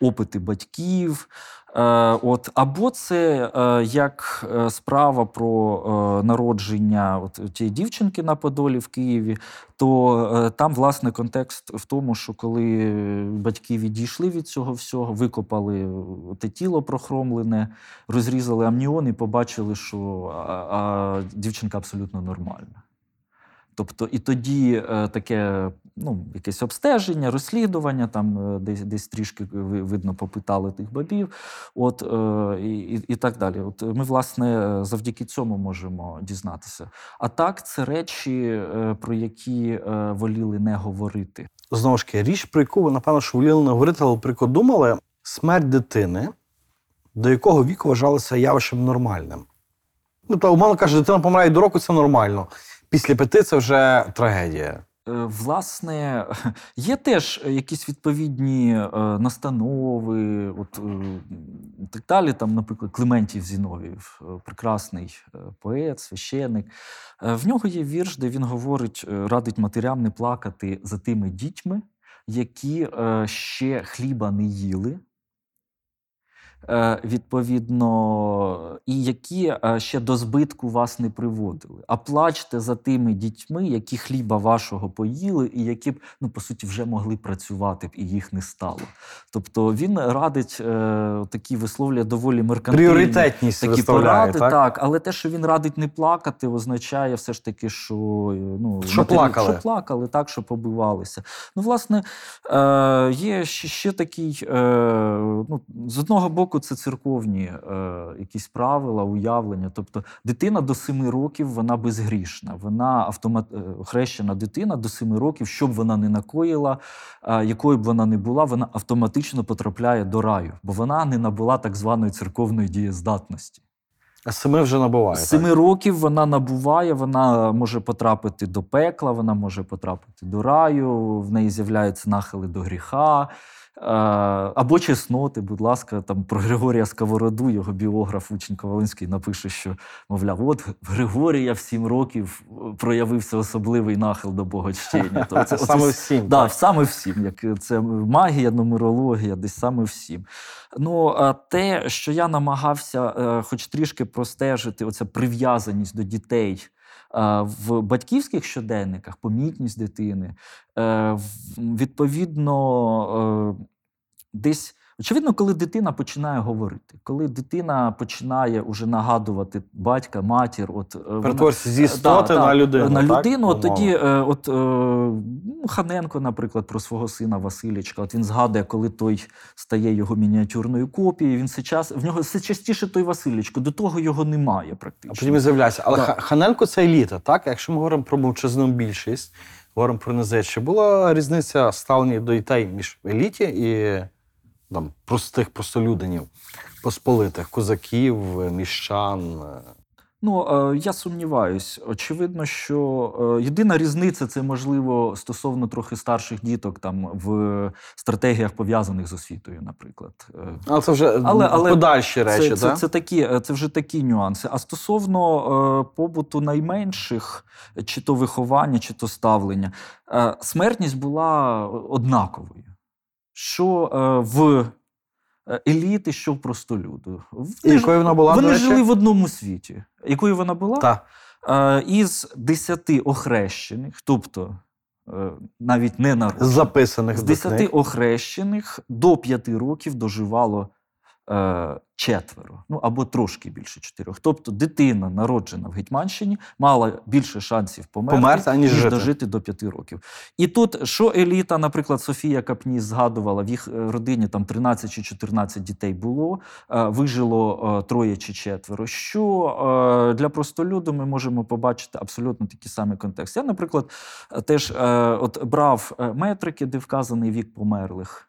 опити батьків, Е, от, або це е, як е, справа про народження от, тієї дівчинки на Подолі в Києві, то там, власне, контекст в тому, що коли батьки відійшли від цього всього, викопали те тіло прохромлене, розрізали амніон і побачили, що а, а, дівчинка абсолютно нормальна. Тобто, і тоді е, таке ну, якесь обстеження, розслідування, там е, десь, десь трішки видно, попитали тих бабів, от, е, і, і, і так далі. От ми, власне, завдяки цьому можемо дізнатися. А так, це речі, про які воліли не говорити. Знову ж таки, річ, про яку ви, напевно, що воліли не говорити, але про яку думали, смерть дитини, до якого віку вважалося явищем нормальним. Ну, та, умовно каже, дитина помирає до року, це нормально. Після п'яти це вже трагедія. Е, Власне, є теж якісь відповідні е, настанови, от, е, так далі. Там, наприклад, Клементів Зіновів, е, прекрасний е, поет, священник. Е, В нього є вірш, де він говорить, е, радить матерям не плакати за тими дітьми, які е, ще хліба не їли. Е, Відповідно, і які е, ще до збитку вас не приводили. А плачте за тими дітьми, які хліба вашого поїли, і які б, ну, по суті, вже могли працювати б, і їх не стало. Тобто він радить е, такі висловлює доволі меркантильні такі поради, так? так? але те, що він радить не плакати, означає все ж таки, що ну Що матері- плакали. що плакали, так що побивалися. Ну, власне, е, є ще, ще такий. Е, ну, з одного боку, це церковні е, якісь правила, уявлення. Тобто, дитина до семи років вона безгрішна. Вона автомат е, хрещена дитина до семи років, що б вона не накоїла, е, якою б вона не була, вона автоматично потрапляє до раю, бо вона не набула так званої церковної дієздатності. А семи вже набуває. З семи років вона набуває, вона може потрапити до пекла, вона може потрапити до раю, в неї з'являються нахили до гріха. Е, Або чесноти, будь ласка, там про Григорія Сковороду, його біограф Учень Ковалинський напише, що, мовляв, от Григорія в сім років проявився особливий нахил до богочтення. То Так. Саме всім. Да, так. саме всім, як це магія, нумерологія, десь саме всім. Ну, а те, що я намагався, е, хоч трішки простежити, оця прив'язаність до дітей е, в батьківських щоденниках, помітність дитини, е, відповідно, е, десь. Очевидно, коли дитина починає говорити, коли дитина починає уже нагадувати батька, матір, от е, Перетворюється зі Е, істоти да, на людину. На так? от тоді, е, от е, ну, Ханенко, наприклад, про свого сина Василічка. От він згадує, коли той стає його мініатюрною копією. Він все час в нього все частіше той Василічко. До того його немає А практично. потім і з'являється. Але. Ха- Ханенко це еліта, так? Якщо ми говоримо про мовчазну більшість, говоримо про низет, чи була різниця ставлення до дітей між еліті і там, простих простолюдинів, посполитих, козаків, міщан? Ну е, я сумніваюсь. Очевидно, що е, єдина різниця це можливо стосовно трохи старших діток, там в стратегіях пов'язаних з освітою, наприклад. Але це вже Але- але подальші речі, це, це, це, такі, е, це вже такі нюанси. А стосовно побуту найменших, чи то виховання, чи то ставлення, смертність була однаковою. Що е, в е, еліти, що в простолюду. Вони, якою вона була, вони жили в одному світі. Якою вона була? Так. Е, із десяти охрещених, тобто навіть не на народжених, записаних з до 10 охрещених до п'яти років доживало четверо, ну або трошки більше чотирьох. Тобто дитина, народжена в Гетьманщині, мала більше шансів померти, Померти, аніж жити. дожити до 5 років. І тут, що еліта, наприклад, Софія Капніс згадувала, в їх е, родині там 13 чи 14 дітей було, е, вижило е, троє чи четверо. Що е, для простолюду ми можемо побачити абсолютно такий самий контекст. Я, наприклад, е, теж е, от брав е, метрики, де вказаний вік померлих.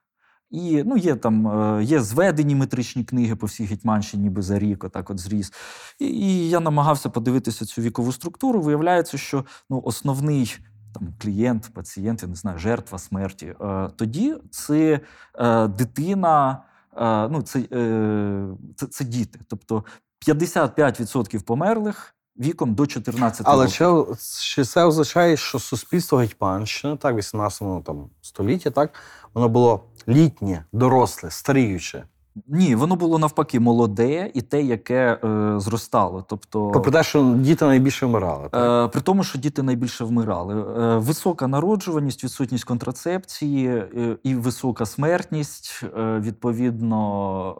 І ну, є там е, є зведені метричні книги по всій Гетьманщині, ніби за рік, отак от зріс. І, і я намагався подивитися цю вікову структуру. Виявляється, що ну, основний там, клієнт, пацієнт, я не знаю, жертва смерті. Е, тоді це е, дитина, е, ну, це, е, це, це діти. Тобто 55% померлих віком до 14 Але років. чи, чи це означає, що суспільство Гетьманщини, так, в 18 там, столітті, так, воно було літнє, доросле, старіюче. Ні, воно було навпаки молоде і те, яке е, зростало. Тобто, Попри те, що діти найбільше вмирали. Е, при тому, що діти найбільше вмирали. Е, висока народжуваність, відсутність контрацепції е, і висока смертність. Е, відповідно,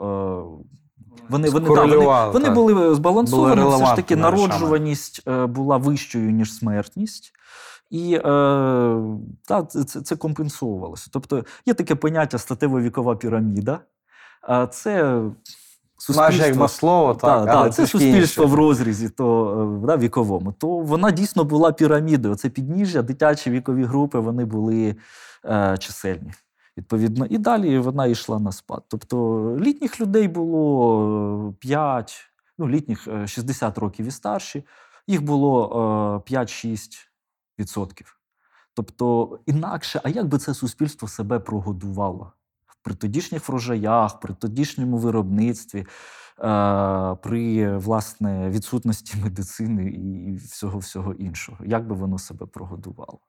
е, вони, вони, да, вони, вони були збалансовані. Були Все ж таки, народжуваність е, була вищою, ніж смертність. І е, та, це, це- компенсовувалося. Тобто є таке поняття статево-вікова піраміда. Це Майже як Маслово, так, але так, це суспільство інше. в розрізі то, е, да, віковому. То вона дійсно була пірамідою. Це підніжжя, дитячі вікові групи, вони були е, чисельні. Відповідно, і далі вона йшла на спад. Тобто літніх людей було 5, ну, літніх е, 60 років і старші, їх було е, 5-6 відсотків. Тобто, інакше, а як би це суспільство себе прогодувало? При тодішніх врожаях, при тодішньому виробництві, е, при власне відсутності медицини і всього всього іншого. Як би воно себе прогодувало?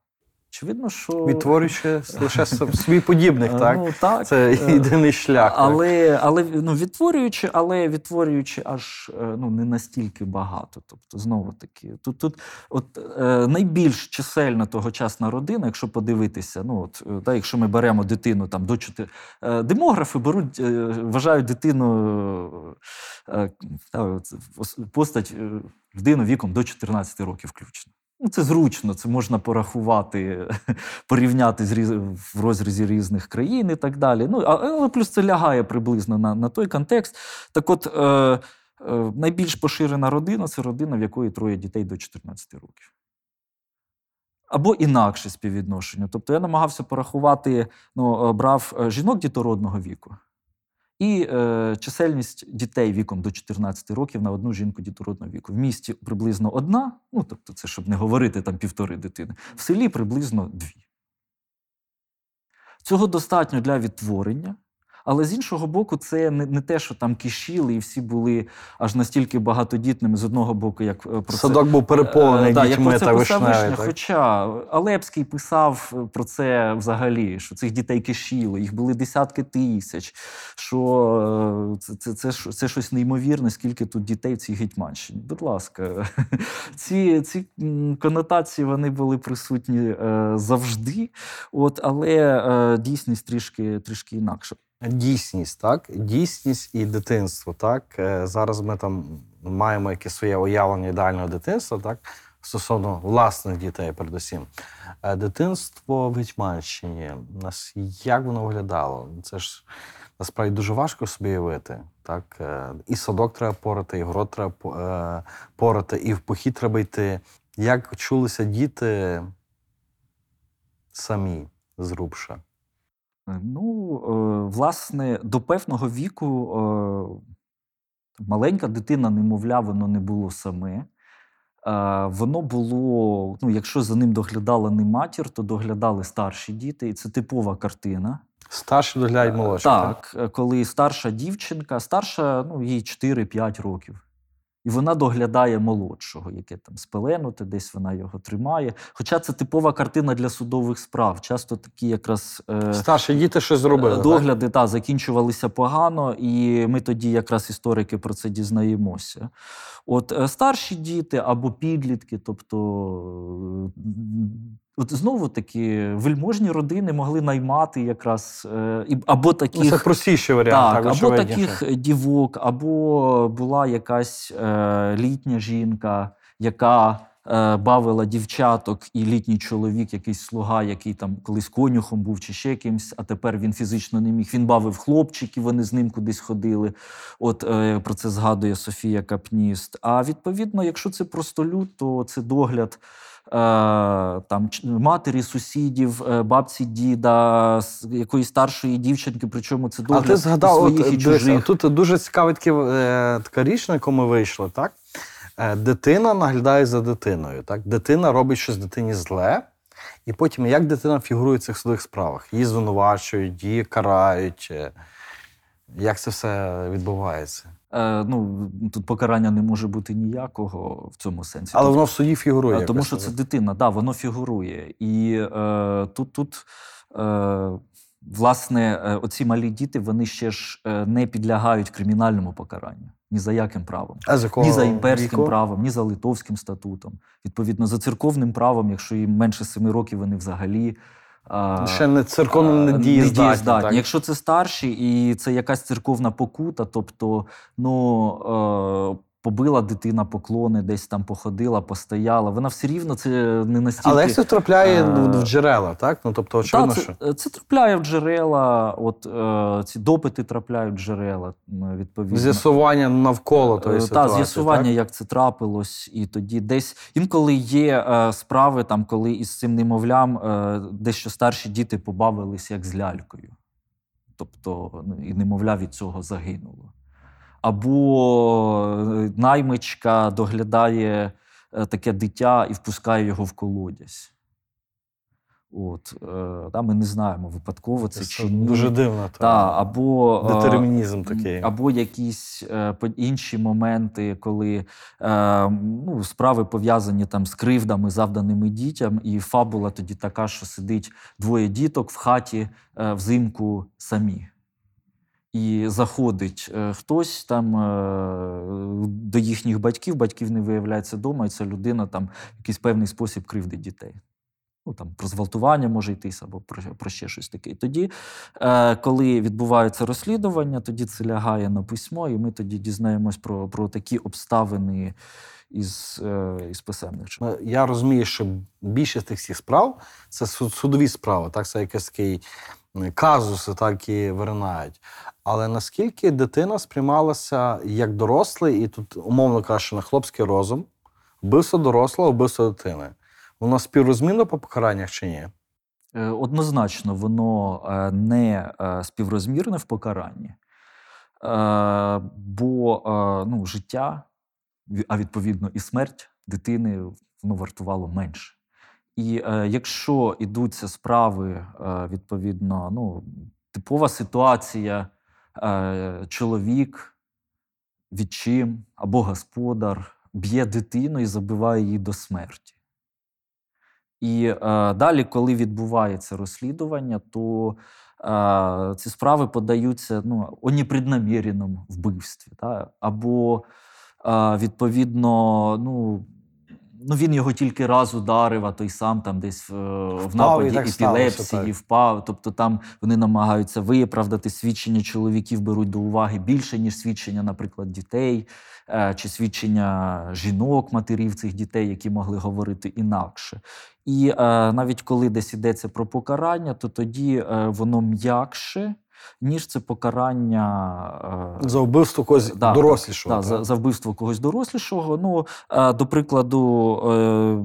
Очевидно, що Відтворюючи лише собі подібних, Е, так? Ну, так Це е, єдиний шлях. так. але, але ну, відтворюючи, але відтворюючи аж е, ну, не настільки багато. Тобто, знову таки, тут, тут от, е, найбільш чисельна тогочасна родина, якщо подивитися, ну от, та, якщо ми беремо дитину там до 4, е, демографи беруть, е, вважають дитину та, постать людину віком до 14 років включно. Ну, це зручно, це можна порахувати, порівняти з різ... в розрізі різних країн і так далі. Ну, але плюс це лягає приблизно на, на той контекст. Так от, е, е, найбільш поширена родина це родина, в якої троє дітей до 14 років. Або інакше співвідношення. Тобто я намагався порахувати, ну, е, брав е, жінок дітородного віку і е, чисельність дітей віком до 14 років на одну жінку дітородного віку. В місті приблизно одна, ну тобто, це щоб не говорити там півтори дитини, в селі приблизно дві. Цього достатньо для відтворення. Але з іншого боку, це не, не те, що там кишіли і всі були аж настільки багатодітними з одного боку, як е, про це Садок був переповнений Е, да, як про це та вишневі. Вишня, так? Хоча Алепський писав е, про це взагалі, що цих дітей кишіло, їх були десятки тисяч, що е, це, це, це, ж- це щось неймовірне, скільки тут дітей в цій гетьманщині. Будь ласка, ці, ці конотації вони були присутні е, завжди, от, але е, дійсність трішки, трішки інакша. Дійсність, так? Дійсність і дитинство. Так? Е, Зараз ми там маємо якесь своє уявлення ідеального дитинства, так? Стосовно власних дітей, передусім. Е, Дитинство в Гетьманщині. Нас як воно виглядало? Це ж насправді дуже важко собі уявити. Так? Е, І садок треба порати, і город треба порати, і в похід треба йти. Як чулися діти самі з Рубша? Е, Ну, е, власне, до певного віку е, маленька дитина, немовля, воно не було саме. Е, Воно було, ну, якщо за ним доглядала не матір, то доглядали старші діти, і це типова картина. Старші доглядають молодші. Так, е, коли старша дівчинка, старша, ну, їй 4-5 років. І вона доглядає молодшого, яке там спеленуте, десь вона його тримає. Хоча це типова картина для судових справ. Часто такі якраз е, Старші діти щось зробили. Е, так? Догляди та, закінчувалися погано, і ми тоді, якраз історики, про це дізнаємося. От е, старші діти або підлітки, тобто. От знову таки, вельможні родини могли наймати якраз е, або Ну, таких це простіший варіант. так, так, або таких дівок, або була якась е, літня жінка, яка е, бавила дівчаток, і літній чоловік, якийсь слуга, який там колись конюхом був чи ще кимсь, а тепер він фізично не міг. Він бавив хлопчиків, вони з ним кудись ходили. От е, про це згадує Софія Капніст. А відповідно, якщо це простолюд, то це догляд. Е, Там матері, сусідів, е, бабці, діда, якоїсь старшої дівчинки, причому це А догляд ти згадав, і от, своїх і чужих. тут дуже цікаве таке, е, така річ, на яку ми вийшли, так? Дитина наглядає за дитиною. Так? Дитина робить щось дитині зле, і потім як дитина фігурує в цих судових справах? Її звинувачують, її карають. Як це все відбувається? Е, ну, тут покарання не може бути ніякого в цьому сенсі. Але Тобто, воно в суді фігурує. е, тому що це дитина, да, воно фігурує. І е, тут, тут е, власне, е, оці малі діти вони ще ж не підлягають кримінальному покаранню ні за яким правом. А з якого Ні за імперським віку? правом, ні за литовським статутом. Відповідно, за церковним правом, якщо їм менше семи років, вони взагалі. Ще не церковно а, не дієздатні. дієздатні. Якщо це старші, і це якась церковна покута, тобто, ну. Е, побила дитина поклони, десь там походила, постояла. Вона все рівно це не настільки. Але як це втрапляє е, в джерела, так? Ну тобто, очевидно, Та, що. це, це трапляє в джерела, от е, ці допити трапляють в джерела, відповідно. З'ясування навколо тої Е, ситуації. Та, з'ясування, так? як це трапилось, і тоді десь інколи є е, справи, там, коли із цим немовлям е, дещо старші діти побавились як з лялькою. Тобто ну, і немовля від цього загинуло. Або е, наймичка доглядає е, таке дитя і впускає його в колодязь. От, е, та, ми не знаємо, випадково це, Це чи ні. дуже дивно. Та, або, Детермінізм такий. або якісь інші моменти, коли ну, справи пов'язані там з кривдами, завданими дітям, і фабула тоді така, що сидить двоє діток в хаті взимку самі. І заходить е, хтось там е, до їхніх батьків, батьків не виявляється вдома, і ця людина там в якийсь певний спосіб кривдить дітей. Ну, там, про зґвалтування може йтись або про, про ще щось таке. І тоді, е, коли відбувається розслідування, тоді це лягає на письмо, і ми тоді дізнаємось про, про такі обставини із, е, із писемних. Ну, Я розумію, що більшість тих всіх справ це судові справи, так, це якісь такі м, казуси, так і виринають. Але наскільки дитина сприймалася як дорослий, і тут, умовно кажучи, на хлопський розум, вбивство дорослого, вбивство дитини. Воно співрозмінно по покараннях чи ні? Е, Однозначно, воно е, не е, співрозмірне в покаранні, бо ну, життя, а відповідно і смерть дитини воно вартувало менше. І е, якщо ідуться справи, е, відповідно, ну, типова ситуація, е, чоловік, відчим або господар б'є дитину і забиває її до смерті. І е, далі, коли відбувається розслідування, то е, ці справи подаються ну, о непреднаміреному вбивстві. Та? Або, е, відповідно, ну, ну, він його тільки раз ударив, а той сам там десь е, в Впав, і нападі епілепсії впав. Тобто там вони намагаються виправдати свідчення чоловіків, беруть до уваги більше, ніж свідчення, наприклад, дітей е, чи свідчення жінок, матерів цих дітей, які могли говорити інакше. І е, навіть коли десь йдеться про покарання, то тоді воно м'якше, ніж це покарання е, За вбивство когось Да, дорослішого. Так, так? за, за вбивство когось дорослішого. Ну, е, до прикладу, е,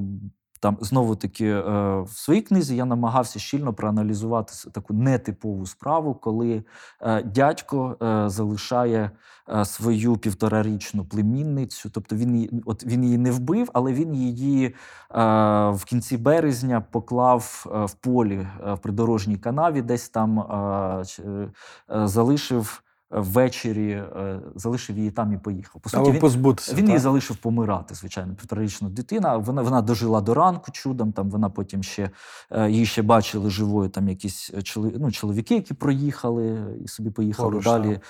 там знову таки е, в своїй книзі я намагався щільно проаналізувати таку нетипову справу, коли е, дядько е, залишає свою півторарічну племінницю. Тобто він її, от він її не вбив, але він її в кінці березня поклав в полі в придорожній канаві, десь там залишив. Ввечері е, залишив її там і поїхав. По суті, він, позбутися. він її залишив помирати, звичайно, півторарічна дитина. Вона, вона дожила до ранку чудом. Там вона потім ще е, її ще бачили живою. Там якісь е, ну, чоловіки, які проїхали і собі поїхали Поруч, далі.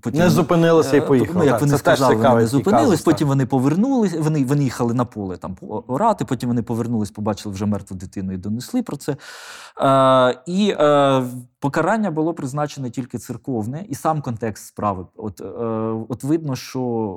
Потім, Не зупинилися і поїхали. Ну, як так. вони Це сказали, вони не зупинились, казус, так. потім вони повернулись, вони, вони їхали на поле там орати, потім вони повернулись, побачили вже мертву дитину і донесли про це. І покарання було призначене тільки церковне, і сам контекст справи. От, е, от видно, що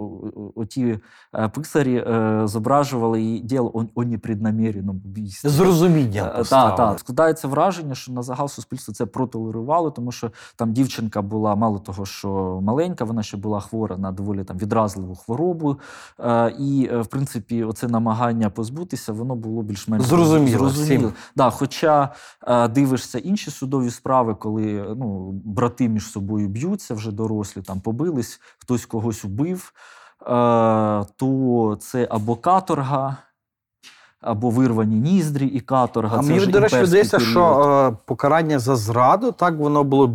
е, писарі е, зображували і діло о, о непреднаміреному вбійстві. З розумінням. Так, поставили. так. Складається враження, що на загал суспільство це протолерувало, тому що там дівчинка була мало того, що маленька, вона ще була хвора на доволі там відразливу хворобу. Е, і, в принципі, оце намагання позбутися, воно було більш-менш Зрозуміло зрозуміло. Да, хоча е, дивишся інші судові справи, коли ну, брати між собою б'ються, вже дорослі, там побились, хтось когось убив, е, то це або каторга. Або вирвані ніздрі і каторга. А це мені, вже до речі, здається, що е, покарання за зраду так воно було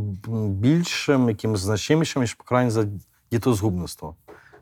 більшим, якимось значимішим, ніж покарання за дітозгубництво.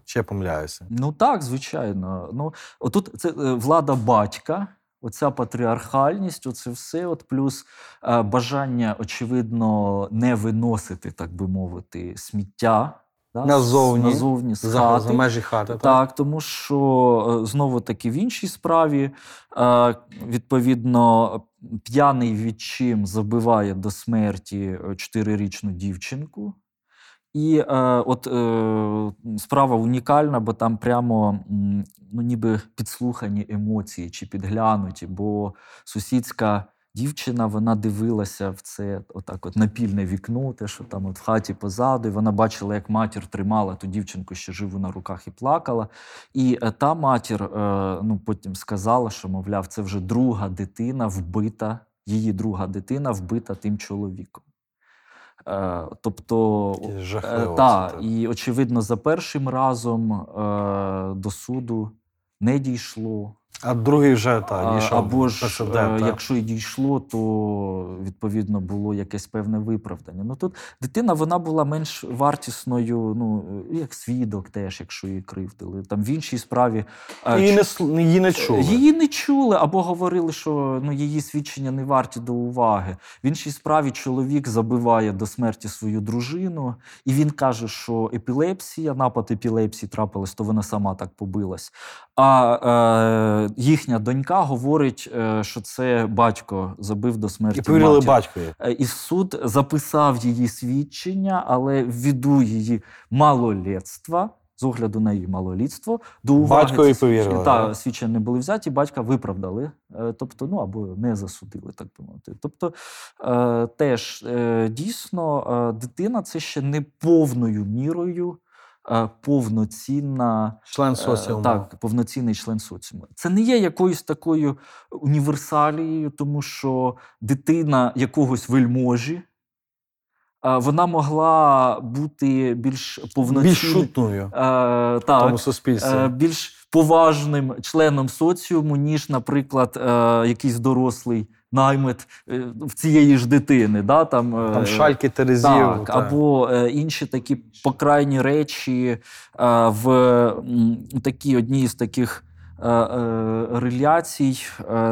Чи я помиляюся? Ну так, звичайно. Ну, отут це е, влада батька, оця патріархальність, оце все, от плюс е, бажання, очевидно, не виносити, так би мовити, сміття да, з- Назовні. назовні з За, хати. за межі хати. Так. Так, тому що е, знову таки в іншій справі, е, відповідно, п'яний відчим забиває до смерті чотирирічну дівчинку. І е, от е, справа унікальна, бо там прямо ну, ніби підслухані емоції чи підглянуті, бо сусідська дівчина вона дивилася в це отак от напільне вікно, те, що там от в хаті позаду, і вона бачила, як матір тримала ту дівчинку ще живу на руках і плакала. І е, та матір е, ну, потім сказала, що, мовляв, це вже друга дитина вбита, її друга дитина вбита тим чоловіком. Е, тобто, е, жахливо та, це і очевидно, за першим разом е, до суду не дійшло. А другий вже так, А, дійшов. Або ж, е, якщо і дійшло, то відповідно було якесь певне виправдання. Ну тут дитина вона була менш вартісною, ну е, як свідок, теж, якщо її кривдили. Там в іншій справі е, Її не, її не чули. Її не чули або говорили, що ну, її свідчення не варті до уваги. В іншій справі чоловік забиває до смерті свою дружину, і він каже, що епілепсія, напад епілепсії трапилась, то вона сама так побилась. А е, їхня донька говорить, е, що це батько забив до смерті. І повірили батькові. Е, І суд записав її свідчення, але ввіду її малолетства, з огляду на її малолітство, до уваги Батькові повірили, Та, свідчення не були взяті, батька виправдали, е, тобто, ну або не засудили, так би мовити. Тобто, е, теж е, дійсно е, дитина це ще не повною мірою. Е, Повноцінна Член Е, соціуму. Так, повноцінний член соціуму. Це не є якоюсь такою універсалією, тому що дитина якогось вельможі. е, Вона могла бути більш повноцінною, е, більш поважним членом соціуму, ніж, наприклад, е, якийсь дорослий наймит е, в цієї ж дитини. Да, там, е, Там шальки Терезів. так, та. або е, інші такі покрайні речі в такій одній з таких реляцій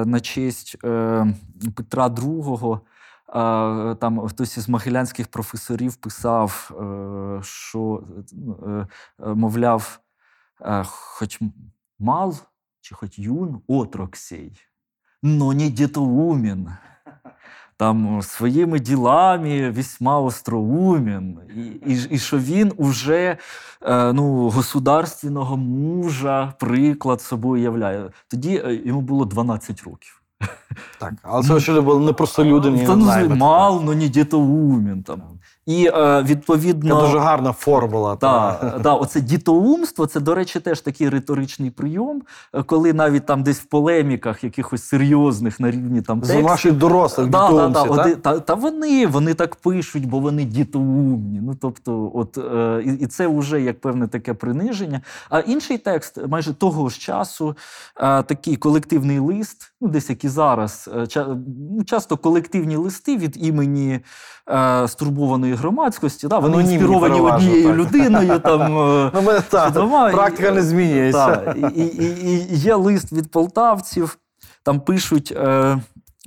на честь Петра II. Там хтось із могилянських професорів писав, що, мовляв, хоч мал чи хоч юн отрок сей, но не дітоумен там своїми ділами весьма остроумен, і, і, і що він уже е, ну, государственного мужа приклад собою являє. Тоді е, йому було 12 років. Так, але це ще було не просто люди, ні Та, ну, наймити, мал, но не дітоумен. Там. І е, відповідно. Це дуже гарна формула. та. Да, оце дітоумство, це, до речі, теж такий риторичний прийом, е, коли навіть там десь в полеміках якихось серйозних на рівні там З текстів, ваших дорослих да, дітоумці, так? оди- та, та вони, вони так пишуть, бо вони дітоумні. Ну, тобто, от, е, і, і це вже як певне таке приниження. А інший текст майже того ж часу, такий колективний лист, ну, десь як і зараз, е, ну, часто колективні листи від імені е, стурбованої громадськості, да, вони Анонімні інспіровані однією так. людиною. Там, е, Ну, ми, та, Свідома, практика і- не змінюється. Так, і, і, і, і є лист від полтавців, там пишуть. Е,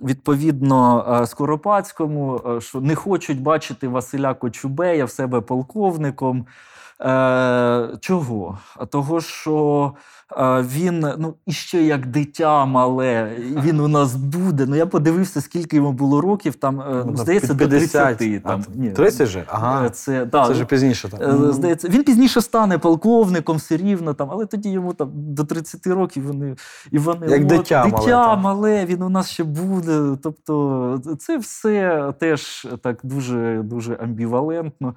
Відповідно, е, Скоропадському, що не хочуть бачити Василя Кочубея в себе полковником. Чого? А того, що він ну, іще як дитя мале, він у нас буде. Ну, я подивився, скільки йому було років, там, е, ну, Ну, здається, під до 30. Там, ні. 30 же? Ага. Е, Це, да, Це вже пізніше. Е, Так. Здається, він пізніше стане полковником, все рівно там, але тоді йому там до 30 років вони і вони Як от, дитя дитя так. мале, він у нас ще буде. Тобто, це все теж так дуже дуже амбівалентно.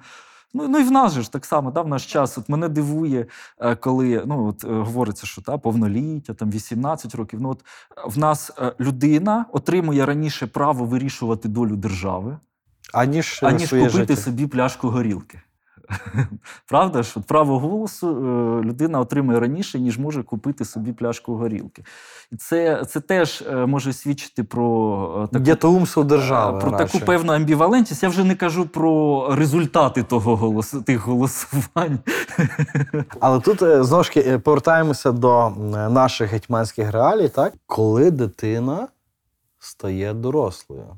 Ну, ну і в нас же ж так само, да, в наш час. От мене дивує, е, коли ну, от, е, говориться, що та, повноліття, там 18 років. Ну, от, е, в нас людина отримує раніше право вирішувати долю держави, Аніж, аніж купити життя. собі пляшку горілки. Правда ж? От право голосу е, людина отримує раніше, ніж може купити собі пляшку горілки. І це, це теж е, може свідчити про е, таку, держави. про таку певну амбівалентність. Я вже не кажу про результати того голосу, тих голосувань. Але тут знову ж повертаємося до наших гетьманських реалій, так? Коли дитина стає дорослою.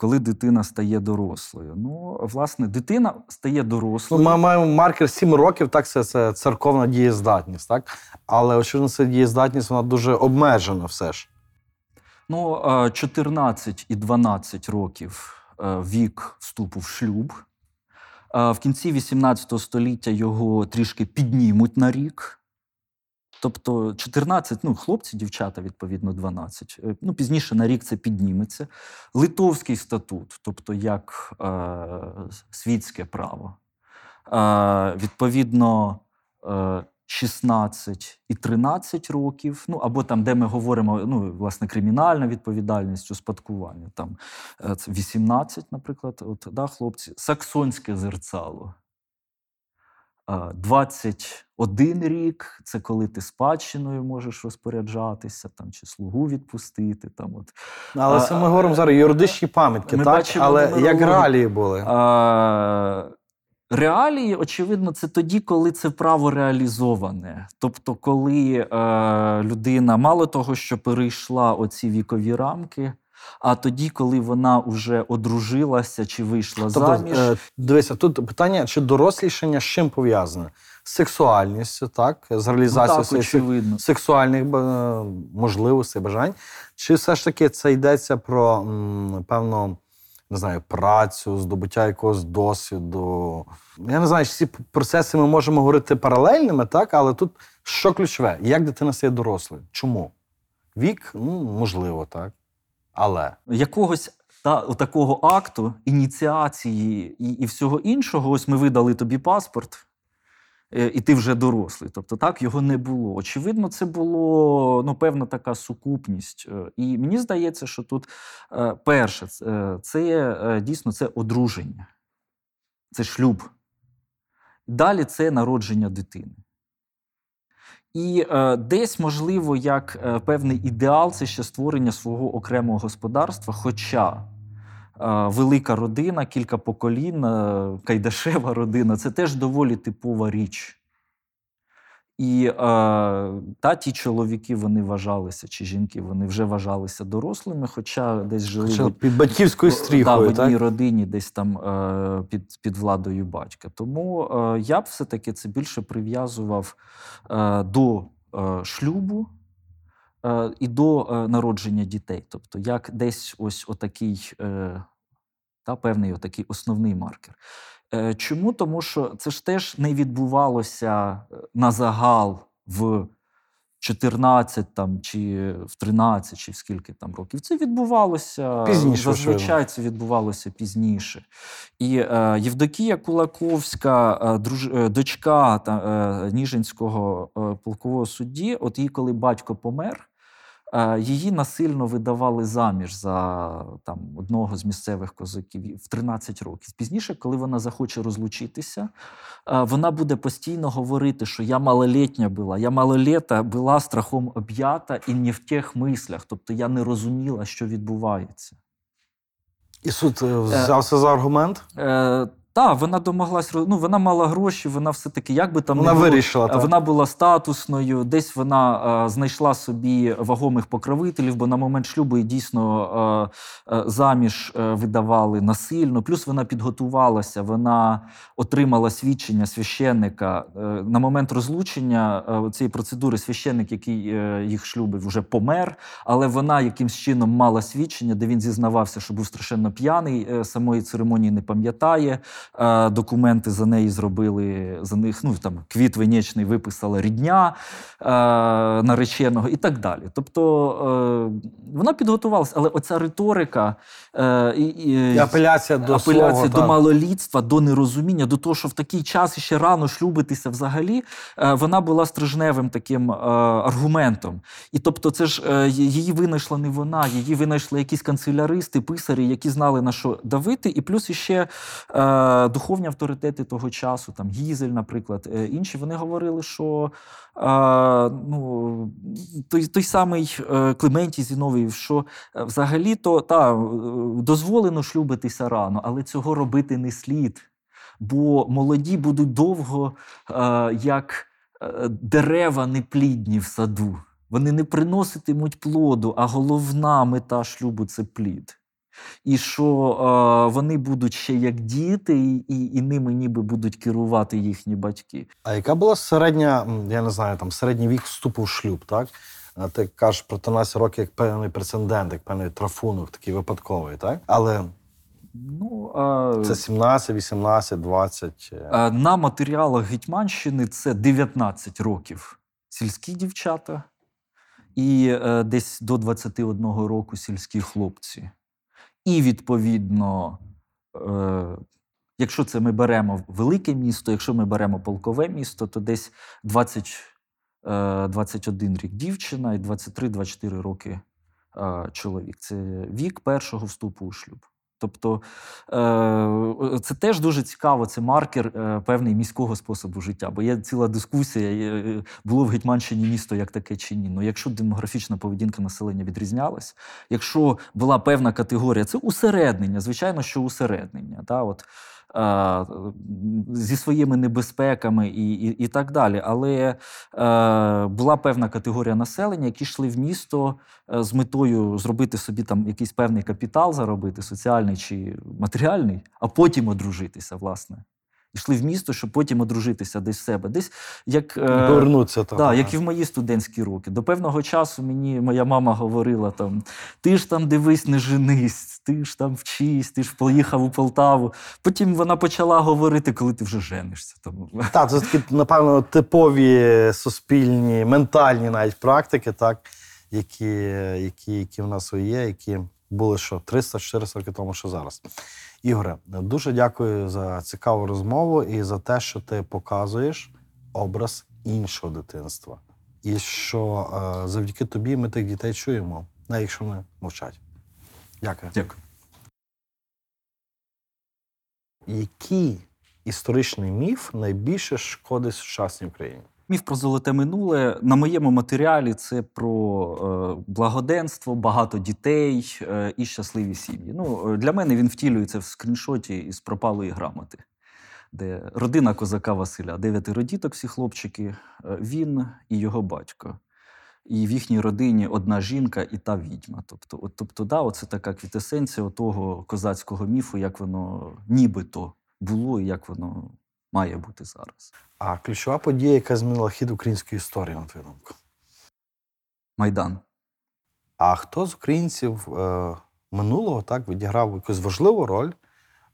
Коли дитина стає дорослою. Ну, власне, дитина стає Ну, дорослою. ми маємо маркер 7 років, так, це, це церковна дієздатність, так? Але очевидно, ця дієздатність вона дуже обмежена все ж. Ну, е, 14 і 12 років е, вік вступу в шлюб. Е, В кінці 18 століття його трішки піднімуть на рік. Тобто 14, ну, хлопці, дівчата, відповідно, 12. Е, Ну, пізніше на рік це підніметься. Литовський статут, тобто як е, світське право. Е, відповідно, е, 16 і 13 років, ну або там, де ми говоримо, ну, власне, кримінальна відповідальність, успадкування, там е, 18, наприклад, от, да, хлопці, саксонське зерцало. Е, 21 рік це коли ти спадщиною можеш розпоряджатися, там, чи слугу відпустити. Там, от. Але А, це ми говоримо зараз юридичні пам'ятки, ми так? бачимо Але як нумерологію. реалії були? А, реалії, очевидно, це тоді, коли це право реалізоване. Тобто, коли е, людина мало того, що перейшла оці вікові рамки, а тоді, коли вона вже одружилася чи вийшла Тобто, заміж. е, дивися, тут питання, чи дорослішання з чим пов'язане? З сексуальністю, так? З ну, реалізацією так, очевидно. сексуальних е, можливостей, бажань. Чи все ж таки це йдеться про м, певно, не знаю, працю, здобуття якогось досвіду? Я не знаю, чи ці процеси ми можемо говорити паралельними, так? Але тут що ключове? Як дитина стає дорослою? Чому? Вік, ну, можливо, так. Але якогось та, такого акту, ініціації і, і всього іншого, ось ми видали тобі паспорт, е, і ти вже дорослий. Тобто так його не було. Очевидно, це було ну, певна така сукупність. Е, І мені здається, що тут е, перше, це, дійсно це одруження, це шлюб. Далі це народження дитини. І е, десь, можливо, як е, певний ідеал це ще створення свого окремого господарства. Хоча е, велика родина, кілька поколінь, е, кайдашева родина це теж доволі типова річ. І е, та ті чоловіки вони вважалися, чи жінки вони вже вважалися дорослими, хоча десь жили Хоча під батьківською да, в одній так? родині, десь там е, під, під владою батька. Тому е, я б все-таки це більше прив'язував е, до е, шлюбу е, і до е, народження дітей. Тобто, як десь ось отакий, е, та, певний отакий основний маркер. Е, чому? Тому що це ж теж не відбувалося е, на загал в 14 там, чи в 13, чи в скільки там років. Це відбувалося Пізніше, зазвичай це відбувалося пізніше. І е, Євдокія Кулаковська, е, друж, е, дочка та, е, Ніжинського е, полкового судді, от її, коли батько помер, е, її насильно видавали заміж за там, одного з місцевих козаків в 13 років. Пізніше, коли вона захоче розлучитися, е, вона буде постійно говорити, що я малолітня була, я малоліта була страхом об'ята і не в тих мислях. Тобто я не розуміла, що відбувається. І суд е, взявся за аргумент. Та, вона домоглась, ну, вона мала гроші, вона все-таки, як би там Вона не було, вирішила, е, так? Вона була статусною, десь вона е, знайшла собі вагомих покровителів, бо на момент шлюбу її дійсно е, е, заміж е, видавали насильно. Плюс вона підготувалася, вона отримала свідчення священника. На момент розлучення цієї процедури священник, який їх шлюбив, вже помер, але вона якимсь чином мала свідчення, де він зізнавався, що був страшенно п'яний, самої церемонії не пам'ятає. Е, Документи за неї зробили за них. Ну там квіт венечний виписала рідня е, нареченого і так далі. Тобто е, вона підготувалася, але оця риторика е, і, і, апеляція до апеляція слова, до так. малолітства, до нерозуміння, до того, що в такий час ще рано шлюбитися взагалі, е, вона була стрижневим таким е, аргументом. І тобто, це ж е, її винайшла не вона, її винайшли якісь канцеляристи, писарі, які знали на що давити, і плюс іще е, духовні авторитети того часу, там Гізель, наприклад, е, інші, вони говорили, що е, ну, той, той самий е, Клементій Зіновій, що е, взагалі-то та, е, дозволено шлюбитися рано, але цього робити не слід. Бо молоді будуть довго, е, як е, дерева неплідні в саду. Вони не приноситимуть плоду, а головна мета шлюбу це плід. І що е, вони будуть ще як діти, і, і, і ними ніби будуть керувати їхні батьки. А яка була середня, я не знаю, там середній вік вступу в шлюб, так? А ти кажеш про 13 років як певний прецедент, як певний трафунок, такий випадковий, так? Але Ну, а, Це 17, 18, 20. е. а, на матеріалах Гетьманщини це 19 років сільські дівчата і е, десь до 21 року сільські хлопці. І відповідно, е, якщо це ми беремо велике місто, якщо ми беремо полкове місто, то десь 20, е, 21 рік дівчина і 23-24 роки е, чоловік. Це вік першого вступу у шлюб. Тобто е, це теж дуже цікаво, це маркер е, певний міського способу життя. Бо є ціла дискусія, е, було в Гетьманщині місто як таке чи ні. Ну, якщо демографічна поведінка населення відрізнялась, якщо була певна категорія, це усереднення, звичайно, що усереднення. Та, от, зі своїми небезпеками і, і, і так далі. Але е, була певна категорія населення, які йшли в місто е, з метою зробити собі там якийсь певний капітал, заробити, соціальний чи матеріальний, а потім одружитися, власне. Йшли в місто, щоб потім одружитися десь в себе. Десь як, е, Повернуться там. так, як і в мої студентські роки. До певного часу мені моя мама говорила там: ти ж там дивись, не женись, ти ж там вчись, ти ж поїхав у Полтаву. Потім вона почала говорити, коли ти вже женишся. Там. Так, це такі, напевно, типові суспільні, ментальні навіть практики, так, які, які, які в нас є, які були що 300-400 років тому, що зараз. Ігоре, дуже дякую за цікаву розмову і за те, що ти показуєш образ іншого дитинства. І що е, завдяки тобі ми тих дітей чуємо, навіть якщо вони мовчать. Дякую. Дякую. Який історичний міф найбільше шкодить сучасній Україні? Міф про золоте минуле на моєму матеріалі це про е, благоденство, багато дітей е, і щасливі сім'ї. Ну, е, для мене він втілюється в скріншоті із пропалої грамоти, де родина козака Василя, дев'ятеро діток, всі хлопчики, е, він і його батько. І в їхній родині одна жінка і та відьма. Тобто, от, тобто да, оце така квітесенція того козацького міфу, як воно нібито було і як воно має бути зараз. А ключова подія, яка змінила хід української історії, на твою думку. Майдан. А хто з українців е, минулого так відіграв якусь важливу роль,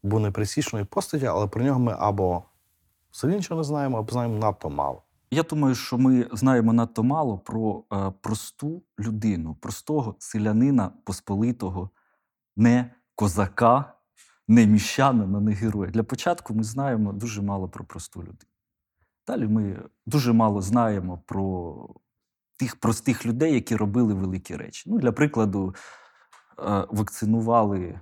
був неприсічною постаті, але про нього ми або взагалі нічого не знаємо, або знаємо надто мало. Я думаю, що ми знаємо надто мало про е, просту людину, простого селянина посполитого, не козака, не міщанина, не героя. Для початку ми знаємо дуже мало про просту людину. Далі ми дуже мало знаємо про тих простих людей, які робили великі речі. Ну, для прикладу, е, вакцинували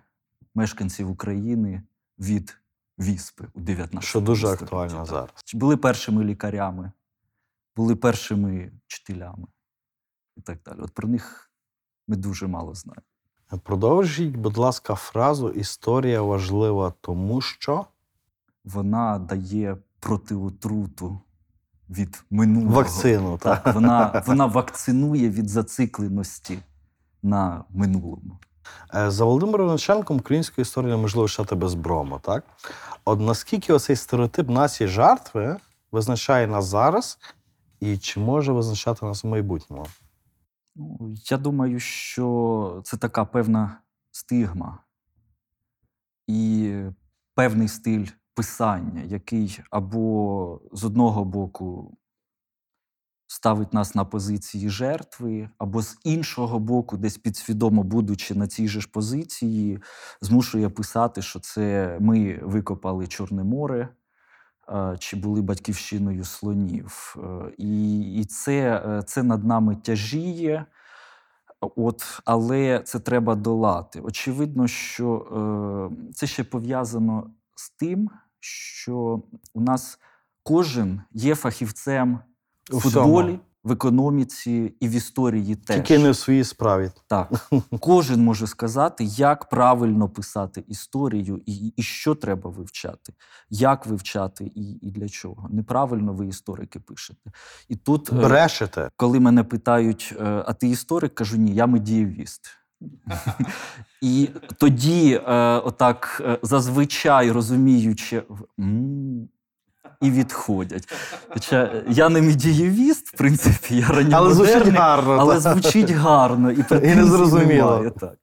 мешканців України від віспи у 19 Що дуже столітті, актуально так. зараз. Були першими лікарями, були першими вчителями і так далі. От про них ми дуже мало знаємо. Продовжіть, будь ласка, фразу Історія важлива, тому що Вона дає протиотруту від минулого. вакцину. Так. Так, вона, вона вакцинує від зацикленості на минулому. Е, За Володимиром Личенком українську історію неможливо читати без брому, так? От наскільки оцей стереотип нації жертви визначає нас зараз, і чи може визначати нас у майбутньому? Ну, я думаю, що це така певна стигма і певний стиль писання, який або з одного боку ставить нас на позиції жертви, або з іншого боку, десь підсвідомо будучи на цій же ж позиції, змушує писати, що це ми викопали Чорне море. Чи були батьківщиною слонів. Е, І, і це, е, це над нами тяжіє, От, але це треба долати. Очевидно, що е, це ще пов'язано з тим, що у нас кожен є фахівцем У футболі, всьому. в економіці і в історії теж. Тільки не в своїй справі. Так, кожен може сказати, як правильно писати історію і, і що треба вивчати, як вивчати і, і для чого. Неправильно ви історики пишете. І тут, е, Брешете. коли мене питають, е, а ти історик, кажу, ні, я медієвіст. І тоді, е, отак, е, зазвичай розуміючи, м-м, і відходять. Хоча я не медієвіст, в принципі, я Але звучить гарно. але звучить гарно і, не зрозуміло Так.